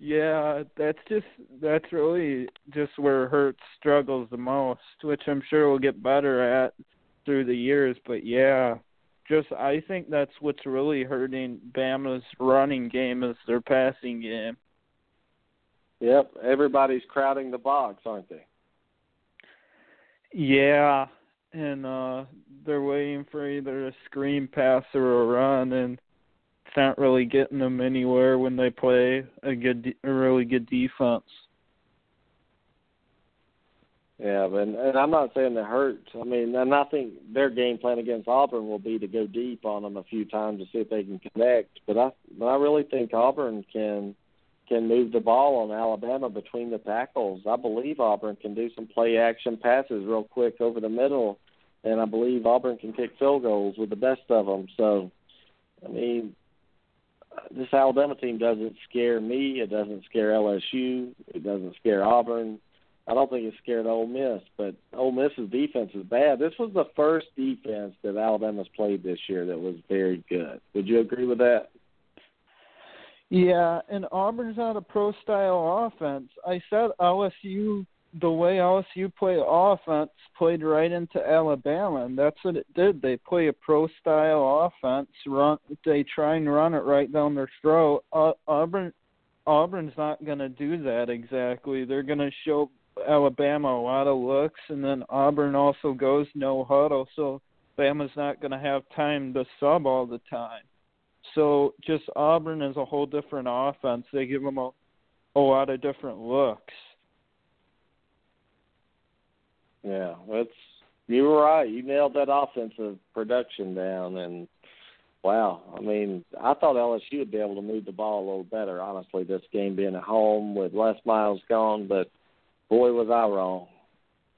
Yeah, that's just that's really just where Hurts struggles the most, which I'm sure will get better at through the years. But yeah, just I think that's what's really hurting Bama's running game is their passing game. Yep, everybody's crowding the box, aren't they? Yeah, and uh they're waiting for either a screen pass or a run, and it's not really getting them anywhere when they play a good, a really good defense. Yeah, but and I'm not saying that hurts. I mean, and I think their game plan against Auburn will be to go deep on them a few times to see if they can connect. But I, but I really think Auburn can can move the ball on Alabama between the tackles. I believe Auburn can do some play action passes real quick over the middle, and I believe Auburn can kick field goals with the best of them. So, I mean, this Alabama team doesn't scare me. It doesn't scare LSU. It doesn't scare Auburn. I don't think it scared Ole Miss, but Ole Miss's defense is bad. This was the first defense that Alabama's played this year that was very good. Would you agree with that? Yeah, and Auburn's not a pro style offense. I said LSU the way LSU play offense played right into Alabama, and that's what it did. They play a pro style offense. Run, they try and run it right down their throat. Uh, Auburn, Auburn's not going to do that exactly. They're going to show Alabama a lot of looks, and then Auburn also goes no huddle, so Bama's not going to have time to sub all the time. So just Auburn is a whole different offense. They give them a, a lot of different looks. Yeah, that's you were right. You nailed that offensive production down, and wow, I mean, I thought LSU would be able to move the ball a little better. Honestly, this game being at home with Les Miles gone, but boy, was I wrong.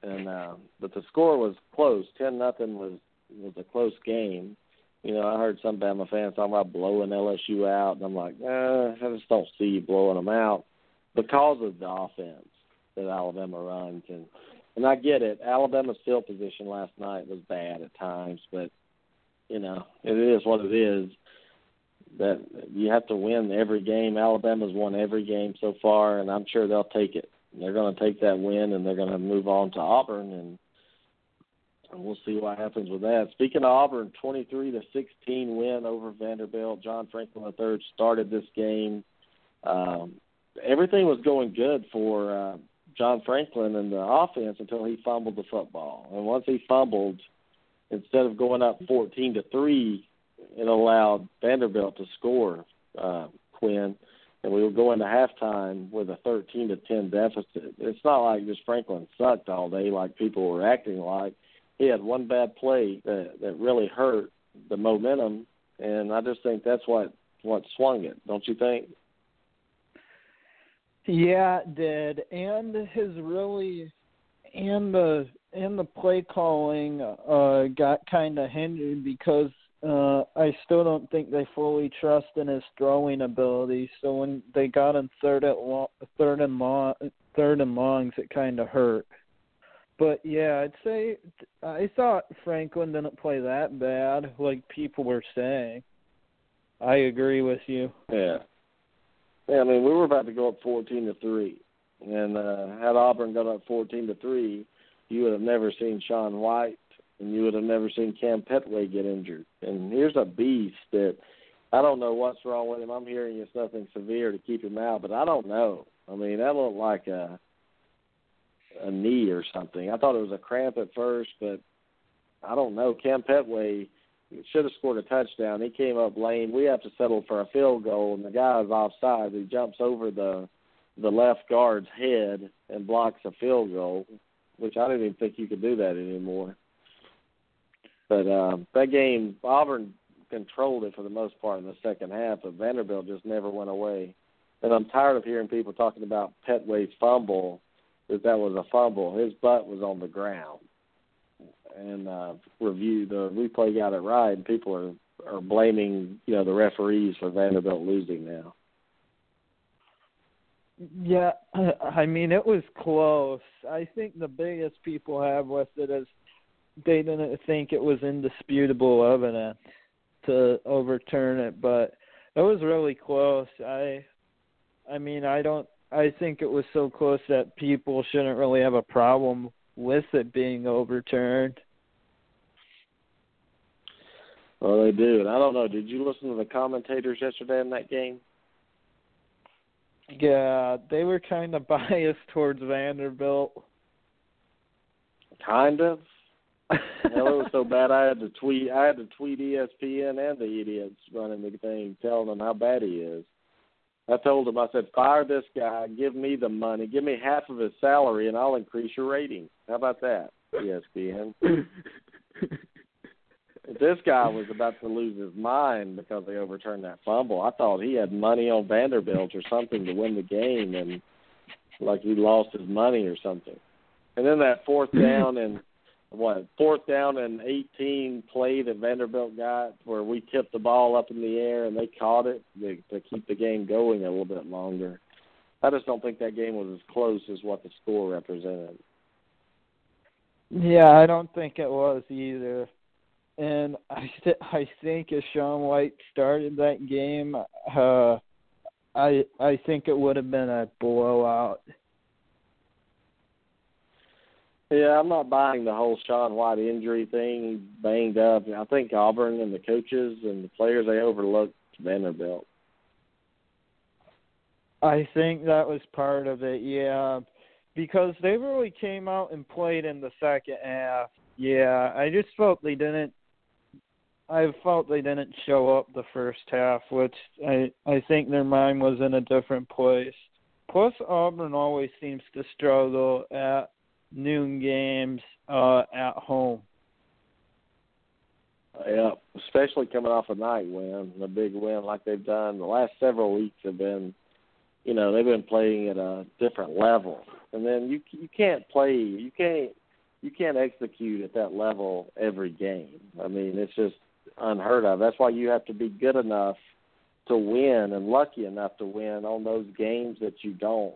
And uh, but the score was close. Ten nothing was was a close game. You know, I heard some Bama fans talking about blowing LSU out, and I'm like, eh, I just don't see you blowing them out. because of the offense that Alabama runs. And and I get it. Alabama's field position last night was bad at times, but you know it is what it is. That you have to win every game. Alabama's won every game so far, and I'm sure they'll take it. They're going to take that win, and they're going to move on to Auburn, and we'll see what happens with that. Speaking of Auburn, 23 to 16 win over Vanderbilt. John Franklin III started this game. Um, everything was going good for uh, John Franklin and the offense until he fumbled the football. And once he fumbled, instead of going up 14 to three, it allowed Vanderbilt to score. Uh, Quinn, and we were going to halftime with a 13 to 10 deficit. It's not like just Franklin sucked all day like people were acting like. He had one bad play that that really hurt the momentum, and I just think that's what what swung it. Don't you think? Yeah, it did, and his really and the and the play calling uh got kind of hindered because uh I still don't think they fully trust in his throwing ability. So when they got in third at long, third and long, third and longs, it kind of hurt. But yeah, I'd say I thought Franklin didn't play that bad, like people were saying. I agree with you. Yeah. Yeah, I mean, we were about to go up 14 to 3. And uh, had Auburn gone up 14 to 3, you would have never seen Sean White and you would have never seen Kam Pettway get injured. And here's a beast that I don't know what's wrong with him. I'm hearing it's nothing severe to keep him out, but I don't know. I mean, that looked like a a knee or something. I thought it was a cramp at first, but I don't know. Kam Pettway should have scored a touchdown. He came up lane. We have to settle for a field goal, and the guy is offside. He jumps over the the left guard's head and blocks a field goal, which I didn't even think you could do that anymore. But uh, that game, Auburn controlled it for the most part in the second half, but Vanderbilt just never went away. And I'm tired of hearing people talking about Pettway's fumble, that that was a fumble. His butt was on the ground and uh, review the replay got it right, and people are are blaming you know the referees for Vanderbilt losing now. Yeah, [clears throat] I mean it was close. I think the biggest people have with it is they didn't think it was indisputable evidence to overturn it, but it was really close. I I mean I don't I think it was so close that people shouldn't really have a problem with it being overturned. Well, they do, and I don't know. Did you listen to the commentators yesterday in that game? Yeah, they were kind of [laughs] biased towards Vanderbilt. Kind of. Hell, it was so [laughs] bad. I had to tweet. I had to tweet ESPN and the idiots running the thing, telling them how bad he is. I told him, I said, fire this guy, give me the money, give me half of his salary, and I'll increase your rating. How about that, ESPN? [laughs] this guy was about to lose his mind because they overturned that fumble. I thought he had money on Vanderbilt or something to win the game, and like he lost his money or something. And then that fourth [clears throat] down and what fourth down and 18 play that Vanderbilt got where we tipped the ball up in the air and they caught it to, to keep the game going a little bit longer. I just don't think that game was as close as what the score represented. Yeah, I don't think it was either and I [laughs] th- I think if Sean White started that game, uh, I I think it would have been a blowout. Yeah, I'm not buying the whole Sean White injury thing. Banged up. I think Auburn and the coaches and the players they overlooked Vanderbilt. I think that was part of it. Yeah, because they really came out and played in the second half. Yeah, I just felt they didn't I felt they didn't show up the first half, which I I think their mind was in a different place. Plus, Auburn always seems to struggle at noon games uh, at home. Yeah, especially coming off a night win, a big win like they've done. The last several weeks have been, you know, they've been playing at a different level, and then you you can't play, you can't you can't execute at that level every game. I mean, it's just unheard of. That's why you have to be good enough to win and lucky enough to win on those games that you don't.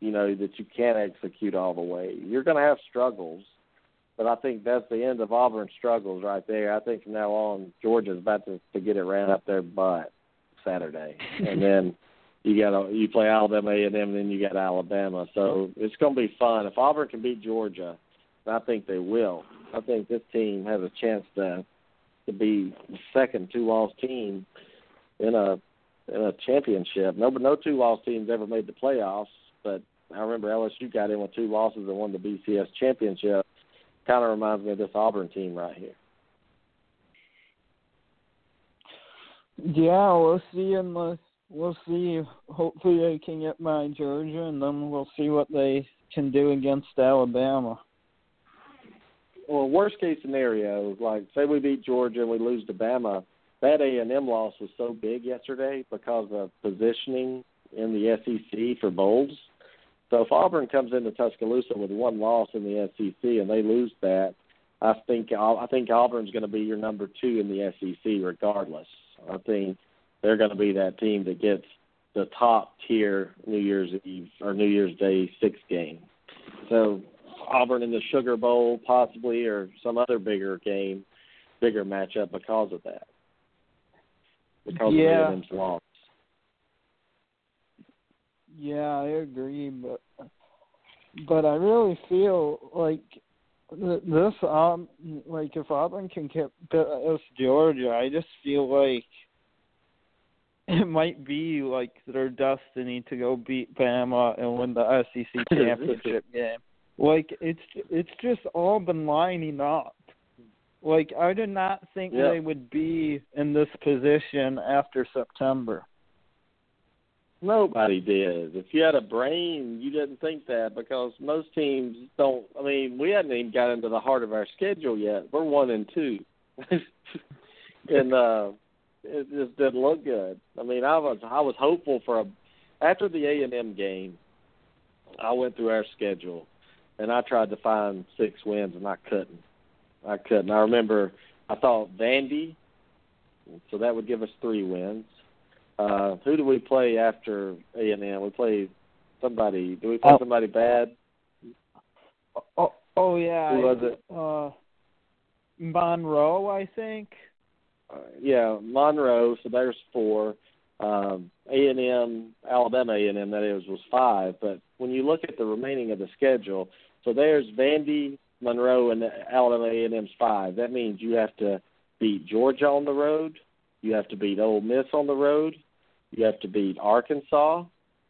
you know, that you can't execute all the way. You're going to have struggles, but I think that's the end of Auburn's struggles right there. I think from now on, Georgia's about to, to get it ran up their butt Saturday, and then you got you play Alabama A and M, then you got Alabama. So it's going to be fun. If Auburn can beat Georgia, I think they will. I think this team has a chance to to be the second two loss team in a in a championship. No, but no two loss teams ever made the playoffs, but I remember LSU got in with two losses and won the BCS championship. Kind of reminds me of this Auburn team right here. Yeah, we'll see the we'll see. Hopefully they can get by Georgia, and then we'll see what they can do against Alabama. Well, worst case scenario, like say we beat Georgia and we lose to Bama, that A and M loss was so big yesterday because of positioning in the SEC for bowls. So if Auburn comes into Tuscaloosa with one loss in the SEC and they lose that, I think I think Auburn's going to be your number two in the SEC regardless. I think they're going to be that team that gets the top tier New Year's Eve or New Year's Day six game. So Auburn in the Sugar Bowl possibly or some other bigger game, bigger matchup because of that. Because yeah. of loss. Yeah, I agree, but but I really feel like this um like if Auburn can get this Georgia, I just feel like it might be like their destiny to go beat Bama and win the SEC [laughs] championship game. Like it's it's just all been lining up. Like I did not think yeah. they would be in this position after September. Nobody did. If you had a brain, you didn't think that because most teams don't. I mean, we hadn't even got into the heart of our schedule yet. We're one and two, [laughs] and uh it just didn't look good. I mean, I was I was hopeful for a after the A and M game. I went through our schedule, and I tried to find six wins, and I couldn't. I couldn't. I remember I thought Vandy, so that would give us three wins. Uh, who do we play after A and M? We play somebody. Do we play oh. somebody bad? Oh, oh yeah. Who was it? Uh, Monroe, I think uh, yeah, Monroe. So there's four. Um, A and M, Alabama A and M. That is was five. But when you look at the remaining of the schedule, so there's Vandy, Monroe, and Alabama A and M's five. That means you have to beat Georgia on the road. You have to beat Ole Miss on the road. You have to beat Arkansas.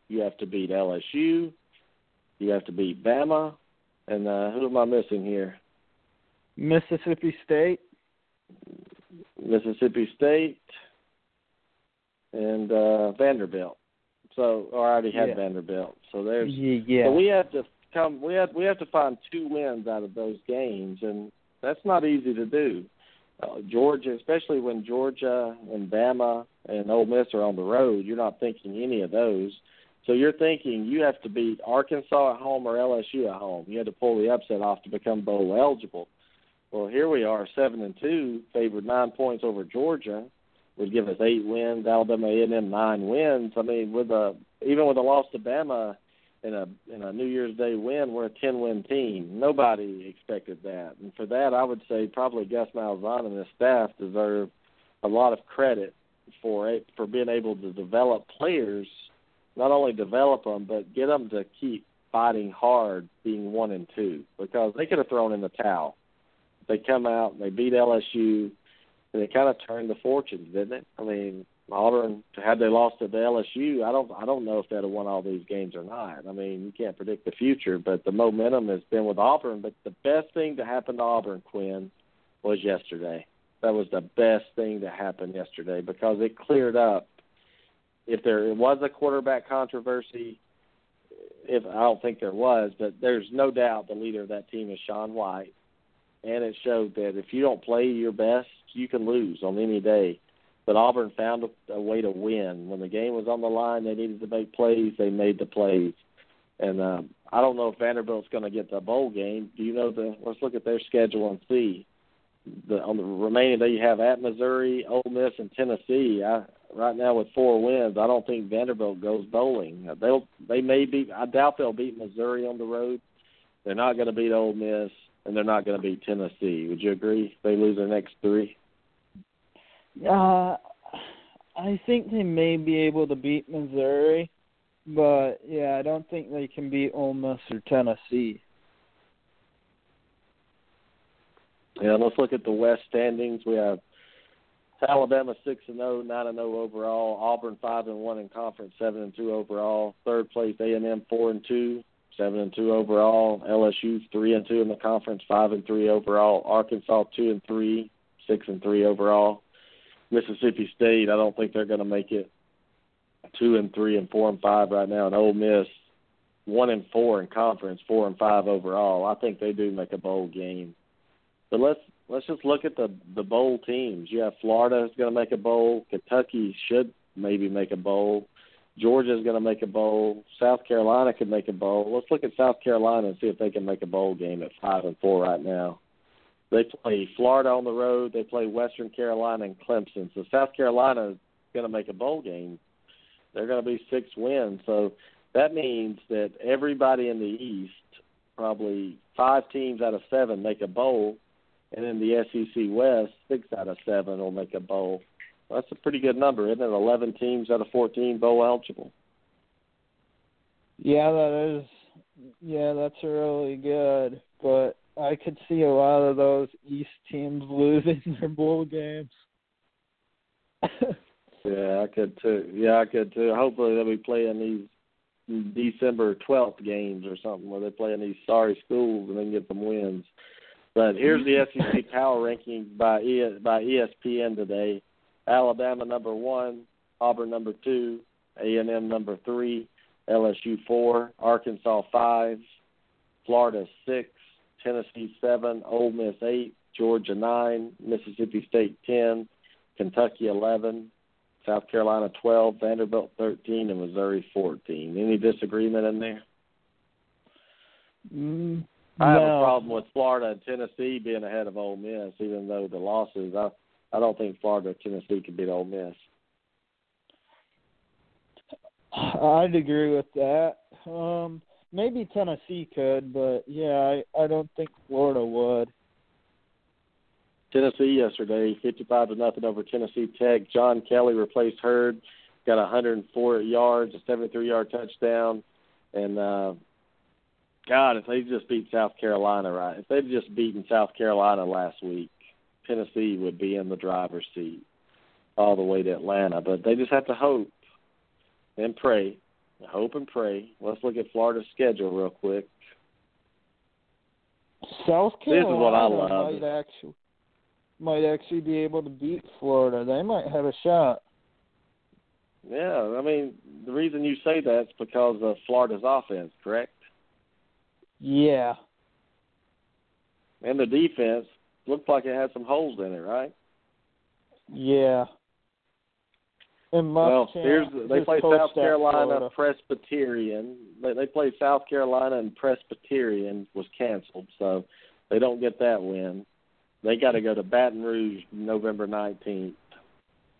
You have to beat LSU. You have to beat Bama. And uh, who am I missing here? Mississippi State. Mississippi State, and uh, Vanderbilt. So or I already had yeah. Vanderbilt. So there's yeah. So we have to come. We have we have to find two wins out of those games, and that's not easy to do. Uh, Georgia, especially when Georgia and Bama and Ole Miss are on the road, you're not thinking any of those. So you're thinking you have to beat Arkansas at home or LSU at home. You had to pull the upset off to become bowl eligible. Well, here we are, seven and two, favored nine points over Georgia, would give us eight wins. Alabama A and M nine wins. I mean, with a even with a loss to Bama in a in a New Year's Day win, we're a ten win team. Nobody expected that, and for that, I would say probably Gus Malzahn and his staff deserve a lot of credit for it for being able to develop players, not only develop them but get them to keep fighting hard, being one and two, because they could have thrown in the towel they come out and they beat LSU, and it kind of turned the fortunes, didn't it? I mean, Auburn had they lost to the LSU, I don't I don't know if they'd have won all these games or not. I mean, you can't predict the future, but the momentum has been with Auburn. But the best thing to happen to Auburn, Quinn, was yesterday. That was the best thing to happen yesterday because it cleared up. If there was a quarterback controversy, if I don't think there was, but there's no doubt the leader of that team is Sean White and it showed that if you don't play your best, you can lose on any day. But Auburn found a, a way to win. When the game was on the line, they needed to make plays. They made the plays. And um, I don't know if Vanderbilt's going to get the bowl game. Do you know the? Let's look at their schedule and see. The on the remaining day you have at Missouri, Ole Miss, and Tennessee. I right now with four wins, I don't think Vanderbilt goes bowling. They'll they may beat. I doubt they'll beat Missouri on the road. They're not going to beat Ole Miss, and they're not going to beat Tennessee. Would you agree? They lose their next three. Uh, I think they may be able to beat Missouri, but yeah, I don't think they can beat Ole Miss or Tennessee. Yeah, let's look at the West standings. We have Alabama six and zero, nine and zero overall. Auburn five and one in conference, seven and two overall. Third place A and M four and two, seven and two overall. LSU three and two in the conference, five and three overall. Arkansas two and three, six and three overall. Mississippi State, I don't think they're going to make it. Two and three and four and five right now. And Ole Miss, one and four in conference, four and five overall. I think they do make a bowl game. But let's let's just look at the the bowl teams. You have Florida is going to make a bowl. Kentucky should maybe make a bowl. Georgia is going to make a bowl. South Carolina could make a bowl. Let's look at South Carolina and see if they can make a bowl game at five and four right now. They play Florida on the road. They play Western Carolina and Clemson. So South Carolina is going to make a bowl game. They're going to be six wins. So that means that everybody in the East, probably five teams out of seven, make a bowl, and in the SEC West, six out of seven will make a bowl. That's a pretty good number, isn't it? Eleven teams out of fourteen bowl eligible. Yeah, that is. Yeah, that's really good. But I could see a lot of those East teams [laughs] losing their bowl games. [laughs] yeah, I could too. Yeah, I could too. Hopefully they'll be playing these December twelfth games or something where they're playing these sorry schools and they can get some wins. But here's the [laughs] SEC power ranking by e- by ESPN today. Alabama number one, Auburn number two, A and M number three, LSU four, Arkansas five, Florida six, Tennessee seven, Ole Miss eight, Georgia nine, Mississippi State ten, Kentucky eleven, South Carolina twelve, Vanderbilt thirteen, and Missouri fourteen. Any disagreement in there? Mm, I have no. a problem with Florida and Tennessee being ahead of Ole Miss, even though the losses. I I don't think Florida or Tennessee can beat Ole Miss. I'd agree with that. Um, maybe Tennessee could, but yeah, I I don't think Florida would. Tennessee yesterday, fifty-five to nothing over Tennessee Tech. John Kelly replaced Hurd, got 104 yards, a 73-yard touchdown, and uh, God, if they just beat South Carolina right, if they'd just beaten South Carolina last week, Tennessee would be in the driver's seat all the way to Atlanta. But they just have to hope and pray, hope and pray. Let's look at Florida's schedule real quick. South This is what I Carolina love. might actually might actually be able to beat Florida. They might have a shot. Yeah, I mean the reason you say that's because of Florida's offense, correct? Yeah. And the defense looked like it had some holes in it, right? Yeah. And well, here's they play South Carolina Presbyterian. They they play South Carolina and Presbyterian was canceled, so they don't get that win. They got to go to Baton Rouge November 19th,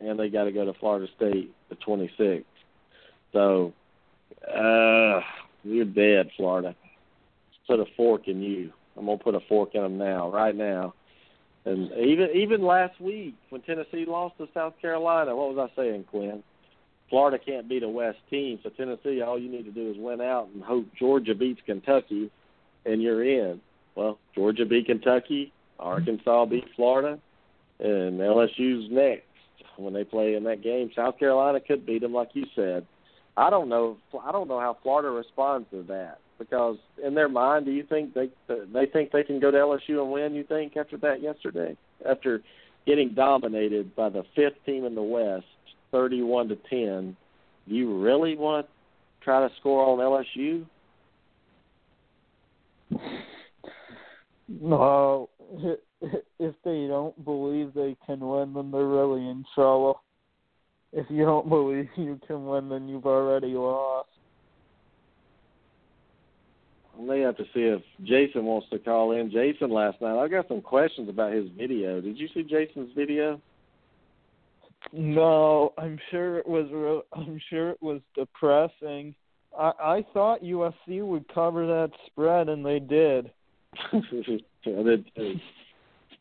and they got to go to Florida State the 26th. So, uh, you're dead, Florida. Put a fork in you. I'm gonna put a fork in them now, right now. And even even last week when Tennessee lost to South Carolina, what was I saying, Quinn? Florida can't beat a West team, so Tennessee, all you need to do is win out and hope Georgia beats Kentucky, and you're in. Well, Georgia beat Kentucky, Arkansas beat Florida, and LSU's next when they play in that game. South Carolina could beat them, like you said. I don't know. I don't know how Florida responds to that because in their mind, do you think they they think they can go to LSU and win? You think after that yesterday, after getting dominated by the fifth team in the West, thirty-one to ten, do you really want to try to score on LSU? No, if they don't believe they can win, then they're really in trouble. If you don't believe you can win, then you've already lost. We may have to see if Jason wants to call in. Jason last night, I got some questions about his video. Did you see Jason's video? No, I'm sure it was. Real, I'm sure it was depressing. I I thought USC would cover that spread, and they did. [laughs] I did too.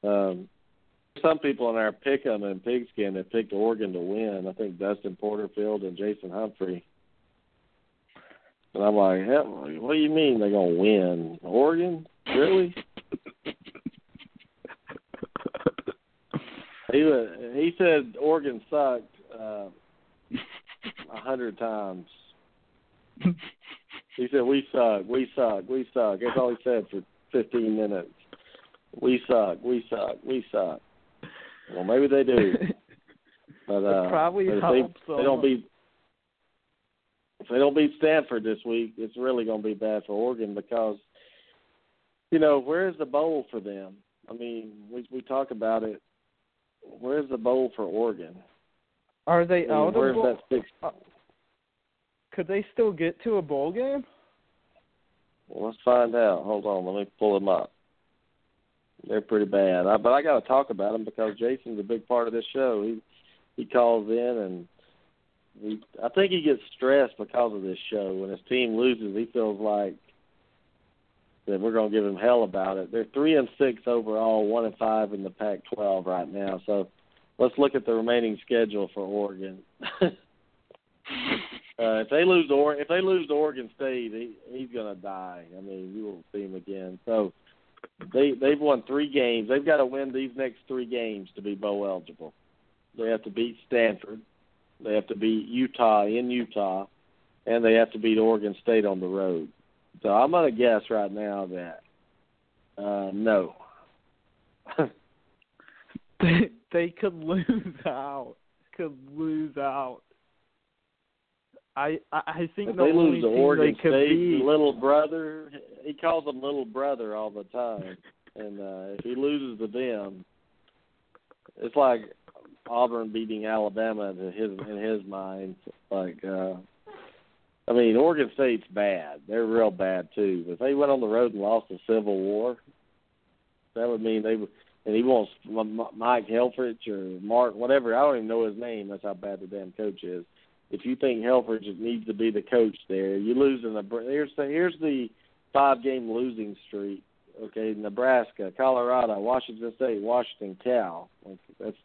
Um, some people in our pick 'em and pigskin have picked Oregon to win. I think Dustin Porterfield and Jason Humphrey. And I'm like, what do you mean they're gonna win? Oregon? Really? he was, he said Oregon sucked uh, a hundred times. He said we suck, we suck, we suck. That's all he said for 15 minutes. We suck, we suck, we suck. Well, maybe they do. [laughs] But uh, probably but they, they don't beat if they don't beat Stanford this week, it's really going to be bad for Oregon because you know where's the bowl for them? I mean, we we talk about it. Where's the bowl for Oregon? Are they I mean, out where's of bowl? that six? Uh, could they still get to a bowl game? Well, let's find out. Hold on, let me pull them up. They're pretty bad, I, but I got to talk about them because Jason's a big part of this show. He he calls in and he, I think he gets stressed because of this show. When his team loses, he feels like that we're going to give him hell about it. They're three and six overall, one and five in the Pac-12 right now. So let's look at the remaining schedule for Oregon. [laughs] uh, if they lose or if they lose to Oregon State, he, he's going to die. I mean, you won't see him again. So they they've won three games. They've got to win these next three games to be bowl eligible. They have to beat Stanford. They have to beat Utah in Utah, and they have to beat Oregon State on the road. So I'm gonna guess right now that uh, no. [laughs] they they could lose out. Could lose out. I I think if the they only lose to Oregon they could State, beat. little brother, he calls them little brother all the time, and uh, if he loses to them, it's like Auburn beating Alabama in his in his mind. Like, uh, I mean, Oregon State's bad; they're real bad too. If they went on the road and lost the Civil War, that would mean they would. And he wants Mike Helfrich or Mark, whatever. I don't even know his name. That's how bad the damn coach is if you think Helfrich needs to be the coach there, you lose in the here's the here's the five game losing streak. Okay, Nebraska, Colorado, Washington State, Washington, Cal. Like that's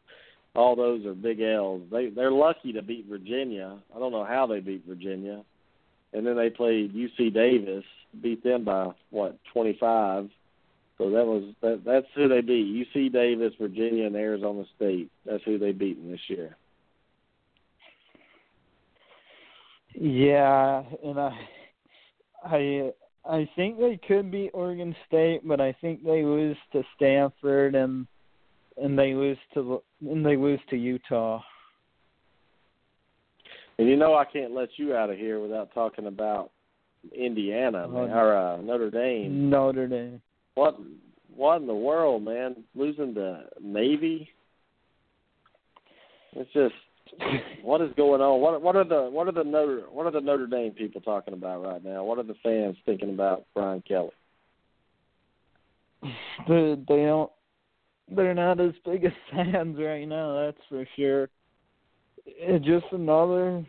all those are big L's. They they're lucky to beat Virginia. I don't know how they beat Virginia. And then they played UC Davis, beat them by what, twenty five. So that was that that's who they beat. UC Davis, Virginia and Arizona State. That's who they beaten this year. Yeah, and I, I, I think they could beat Oregon State, but I think they lose to Stanford and and they lose to and they lose to Utah. And you know I can't let you out of here without talking about Indiana man, or uh, Notre Dame. Notre Dame. What what in the world, man? Losing to Navy? It's just [laughs] what is going on? What what are the what are the Notre what are the Notre Dame people talking about right now? What are the fans thinking about Brian Kelly? They they don't they're not as big as [laughs] fans right now, that's for sure. It's just another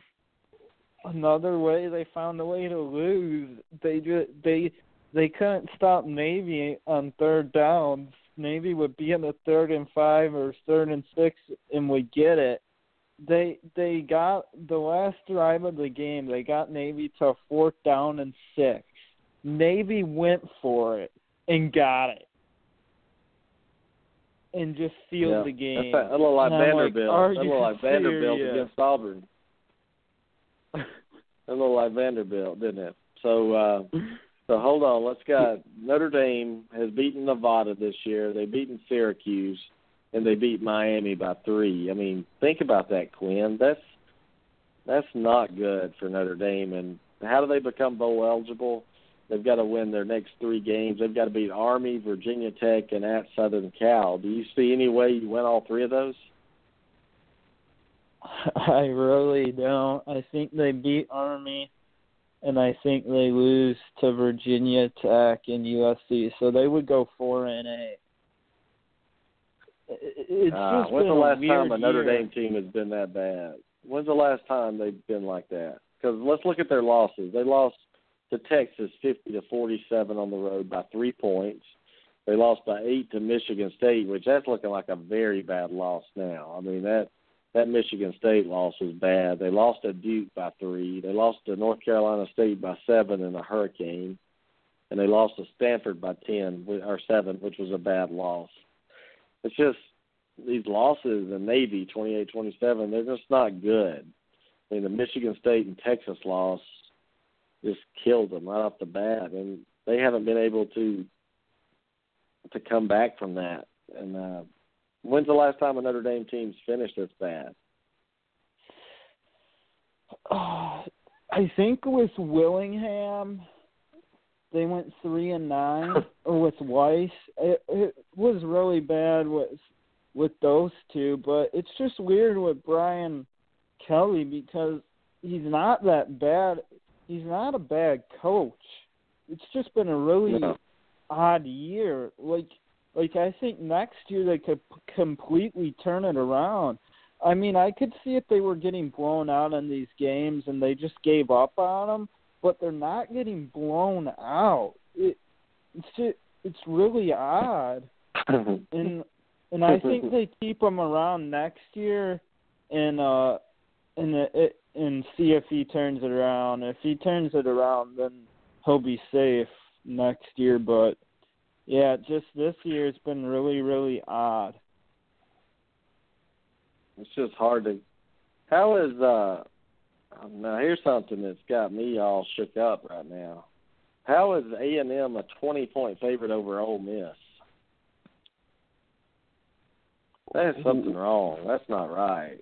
another way they found a way to lose. They just they they couldn't stop Navy on third downs. Navy would be in the third and five or third and six and we get it they they got the last drive of the game. They got Navy to fourth down and six. Navy went for it and got it, and just sealed yeah. the game. That's a little like and Vanderbilt. Like, a little like [laughs] Vanderbilt against Auburn. [laughs] a little like Vanderbilt, didn't it? So uh [laughs] so hold on. Let's got Notre Dame has beaten Nevada this year. They've beaten Syracuse and they beat Miami by three. I mean, think about that, Quinn. That's that's not good for Notre Dame. And how do they become bowl eligible? They've got to win their next three games. They've got to beat Army, Virginia Tech, and at Southern Cal. Do you see any way you win all three of those? [laughs] I really don't. I think they beat Army, and I think they lose to Virginia Tech and USC. So they would go four and eight. It's uh, just when's the last time a Notre year. Dame team has been that bad? When's the last time they've been like that? Because let's look at their losses. They lost to Texas fifty to forty-seven on the road by three points. They lost by eight to Michigan State, which that's looking like a very bad loss now. I mean that that Michigan State loss was bad. They lost to Duke by three. They lost to North Carolina State by seven in a hurricane, and they lost to Stanford by ten or seven, which was a bad loss. It's just these losses in Navy twenty eight twenty seven. They're just not good. I mean the Michigan State and Texas loss just killed them right off the bat, and they haven't been able to to come back from that. And uh, when's the last time a Notre Dame team's finished this bad? Uh, I think with Willingham, they went three and nine, [laughs] or with Weis, it, it was really bad with with those two. But it's just weird with Brian Kelly because he's not that bad. He's not a bad coach. It's just been a really No. odd year. Like like I think next year they could p- completely turn it around. I mean, I could see if they were getting blown out in these games and they just gave up on them, but they're not getting blown out. It it's just, it's really odd. [laughs] And and I think [laughs] they keep him around next year and uh and it, and see if he turns it around. If he turns it around, then he'll be safe next year. But yeah, just this year it's been really, really odd. it's just hard to. How is uh? Now here's something that's got me all shook up right now. How is A and M a twenty point favorite over Ole Miss? There's something wrong. That's not right.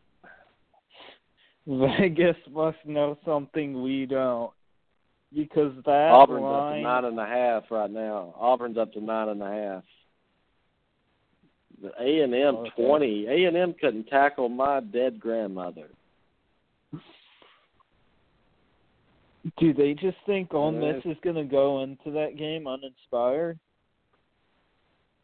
Vegas must know something we don't, because that Auburn's up to nine and a half right now. Auburn's up to nine and a half. The A and M oh, Okay. twenty. A and M couldn't tackle my dead grandmother. Do they just think Ole. Miss is going to go into that game uninspired?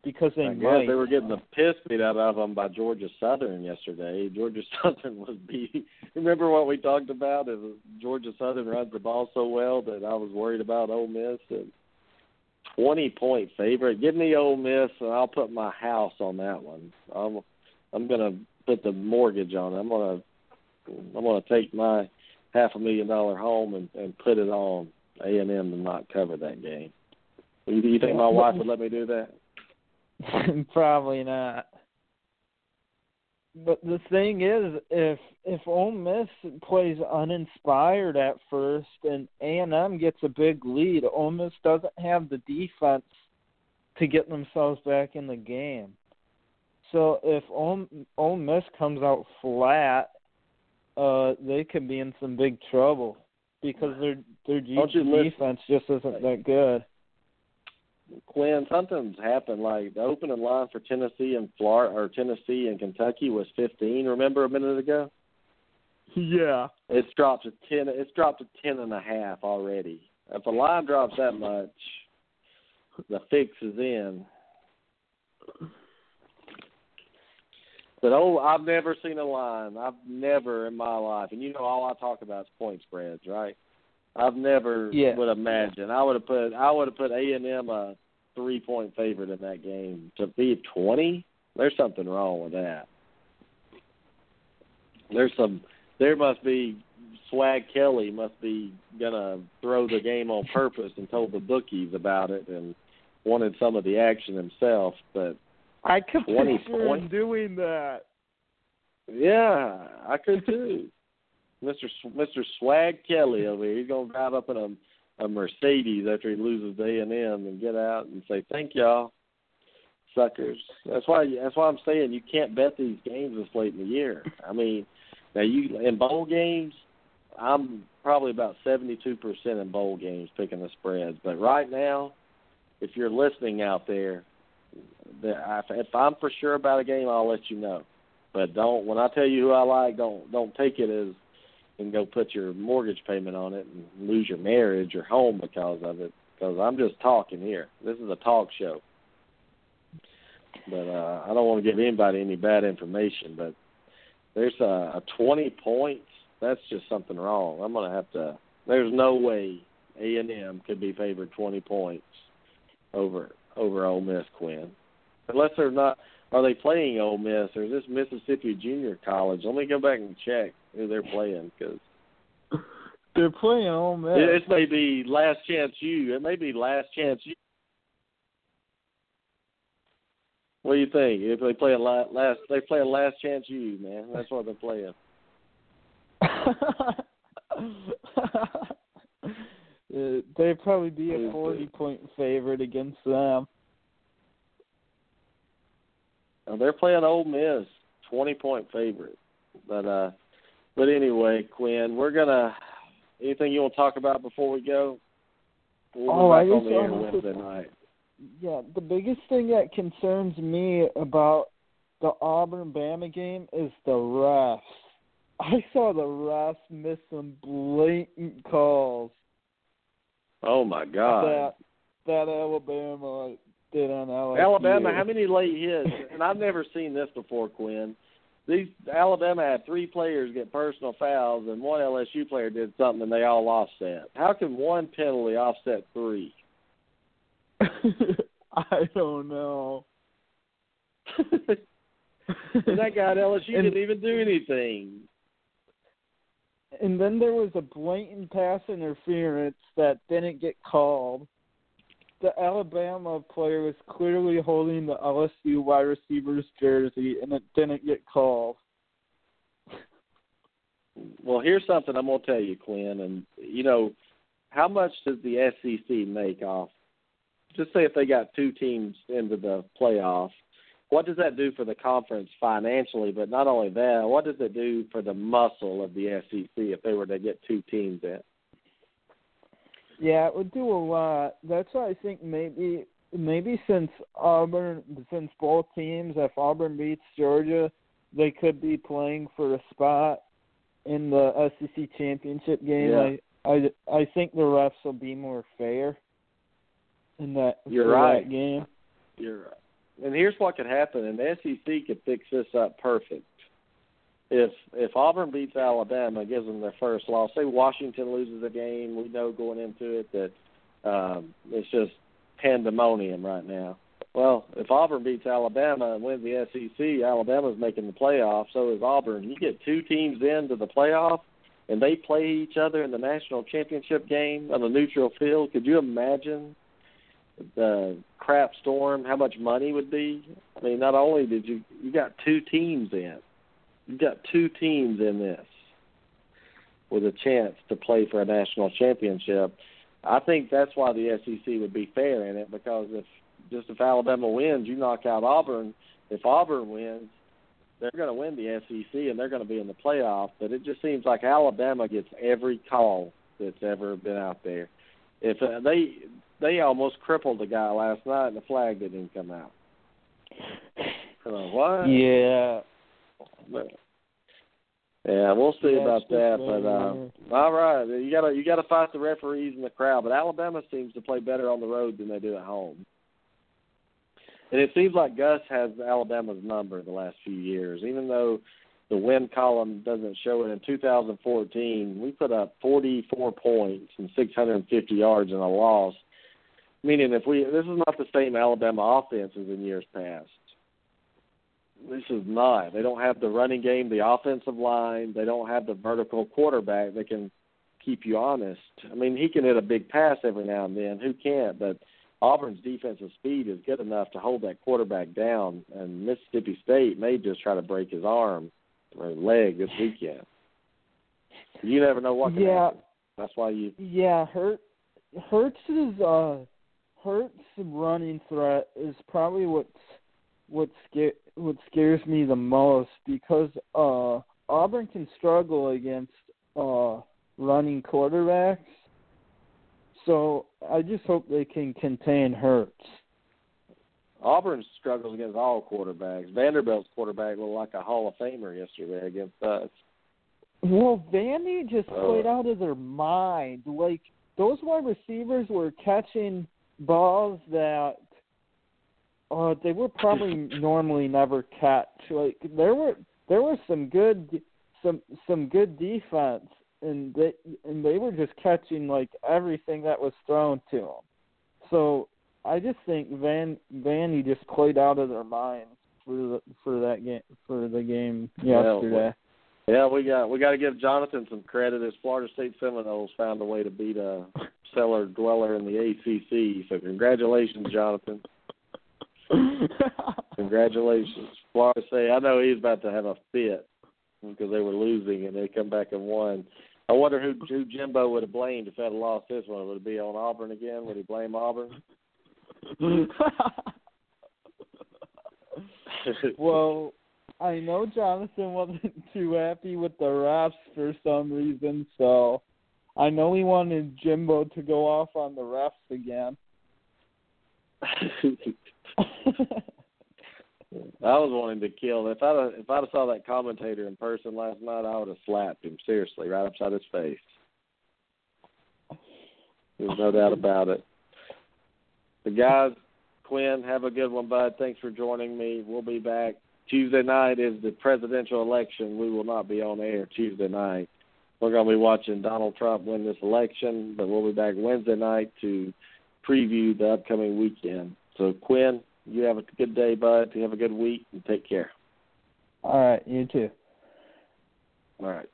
Because they I might. they were getting the piss beat out of them by Georgia Southern yesterday. Georgia [laughs] Southern was beating. Remember what we talked about? Is Georgia Southern runs the ball so well that I was worried about Ole Miss. And Twenty point favorite. Give me Ole Miss, and I'll put my house on that one. I'm I'm gonna put the mortgage on it. I'm gonna I'm gonna take my half a million dollar home and and put it on A and M to not cover that game. You, you think my wife would let me do that? [laughs] Probably not. But the thing is, if if Ole Miss plays uninspired at first and A and M gets a big lead, Ole Miss doesn't have the defense to get themselves back in the game. So if Ole, Ole Miss comes out flat, uh, they could be in some big trouble because their their Don't you listen- defense just isn't that good. Quinn, something's happened. Like the opening line for Tennessee and Florida or Tennessee and Kentucky was 15. Remember a minute ago? Yeah. It's dropped to 10. It's dropped to 10 and a half already. If a line drops that much, the fix is in. But oh, I've never seen a line. I've never in my life, and you know all I talk about is point spreads, right? I've never Yeah. would imagine. I would have put I would have put A and M a three point favorite in that game. To be twenty, there's something wrong with that. There's some. There must be. Swag Kelly must be gonna throw the game on purpose and told the bookies about it and wanted some of the action himself. But I could 20 picture him points? doing that. yeah, I could too. Mr. Mr. Swag Kelly over here. He's gonna drive up in a a Mercedes after he loses A and M and get out and say thank y'all, suckers. That's why that's why I'm saying you can't bet these games this late in the year. I mean, now you in bowl games, I'm probably about seventy two percent in bowl games picking the spreads. But right now, if you're listening out there, if I'm for sure about a game, I'll let you know. But don't when I tell you who I like, don't don't take it as and go put your mortgage payment on it and lose your marriage or home because of it. Because I'm just talking here. This is a talk show. but uh, I don't want to give anybody any bad information. But there's a, a 20 points. That's just something wrong. I'm gonna have to. There's no way A and M could be favored 20 points over over Ole Miss, Quinn. Unless they're not. Are they playing Ole Miss or is this Mississippi Junior College? Let me go back and check who they're playing because they're playing Ole Miss. This may be Last Chance U. It may be Last Chance U. What do you think? If they play a last, they play a Last Chance U, man. That's what they're playing. [laughs] [laughs] they'd probably be a forty point favorite against them. Now they're playing Ole Miss, twenty point favorite. But uh but anyway, Quinn, we're gonna Anything you want to talk about before we go? We'll oh, back I on the air Wednesday night. Yeah, the biggest thing that concerns me about the Auburn Bama game is the refs. [laughs] I saw the refs miss some blatant calls. Oh my God! That that Alabama did on LSU. Alabama, how many late hits? [laughs] and I've never seen this before, Quinn these Alabama had three players get personal fouls, and one LSU player did something, and they all offset. How can one penalty offset three? [laughs] I don't know. [laughs] and that guy at LSU and, didn't even do anything. And then there was a blatant pass interference that didn't get called the Alabama player was clearly holding the LSU wide receiver's jersey, and it didn't get called. Well, here's something I'm gonna tell you, Quinn, and you know, how much does the SEC make off? Just say if they got two teams into the playoff, what does that do for the conference financially? But not only that, what does it do for the muscle of the SEC if they were to get two teams in? Yeah, it would do a lot. That's why I think maybe maybe since Auburn since both teams if Auburn beats Georgia, they could be playing for a spot in the SEC championship game. Yeah. I I I think the refs will be more fair in that You're right. that game. You're right. And here's what could happen, and the SEC could fix this up perfect if if Auburn beats Alabama, gives them their first loss. Say Washington loses a game, we know going into it that um, it's just pandemonium right now. Well, if Auburn beats Alabama and wins the SEC, Alabama's making the playoff. So is Auburn. You get two teams into the playoff, and they play each other in the national championship game on a neutral field. Could you imagine the crap storm? How much money would be? I mean, not only did you you got two teams in, you've got two teams in this with a chance to play for a national championship. I think that's why the SEC would be fair in it because if just if Alabama wins, you knock out Auburn. If Auburn wins, they're going to win the SEC and they're going to be in the playoff. But it just seems like Alabama gets every call that's ever been out there. If uh, they they almost crippled the guy last night and the flag didn't come out. Uh, what? Yeah, but, yeah, we'll see about that. But uh, all right, you gotta you gotta fight the referees and the crowd. But Alabama seems to play better on the road than they do at home. And it seems like Gus has Alabama's number the last few years, even though the win column doesn't show it. In 2014, we put up 44 points and 650 yards in a loss. Meaning, if we this is not the same Alabama offense as in years past this is not. They don't have the running game, the offensive line. They don't have the vertical quarterback that can keep you honest. I mean, he can hit a big pass every now and then. Who can't? But Auburn's defensive speed is good enough to hold that quarterback down. And Mississippi State may just try to break his arm or leg this weekend. You never know what can yeah. happen. That's why you. Yeah, Hurt Hurts is uh Hurts running threat is probably what's what scare what scares me the most because uh Auburn can struggle against uh running quarterbacks. So I just hope they can contain Hurts. Auburn struggles against all quarterbacks. Vanderbilt's quarterback looked like a Hall of Famer yesterday against us. Well, Vandy just uh, played out of their mind. Like those wide receivers were catching balls that uh, they were probably [laughs] normally never catch. Like there were there was some good some some good defense, and they and they were just catching like everything that was thrown to them. So I just think Van Vandy just played out of their minds for the for that game for the game yesterday. Yeah, we got we got to give Jonathan some credit as Florida State Seminoles found a way to beat a [laughs] cellar dweller in the ACC. So congratulations, Jonathan. [laughs] congratulations, Florida State. I know he's about to have a fit because they were losing and they come back and won. I wonder who who Jimbo would have blamed if they had lost this one. Would it be on Auburn again? Would he blame Auburn? [laughs] well, I know Jonathan wasn't [laughs] too happy with the refs for some reason, so I know he wanted Jimbo to go off on the refs again. [laughs] I was wanting to kill. If I'd if have saw that commentator in person last night, I would have slapped him seriously right upside his face. There's no doubt about it. The guys, Quinn, have a good one, bud. Thanks for joining me. We'll be back Tuesday night is the presidential election. We will not be on air Tuesday night. We're going to be watching Donald Trump win this election, but we'll be back Wednesday night to preview the upcoming weekend. So, Quinn, you have a good day, bud. You have a good week, and take care. All right, you too. All right.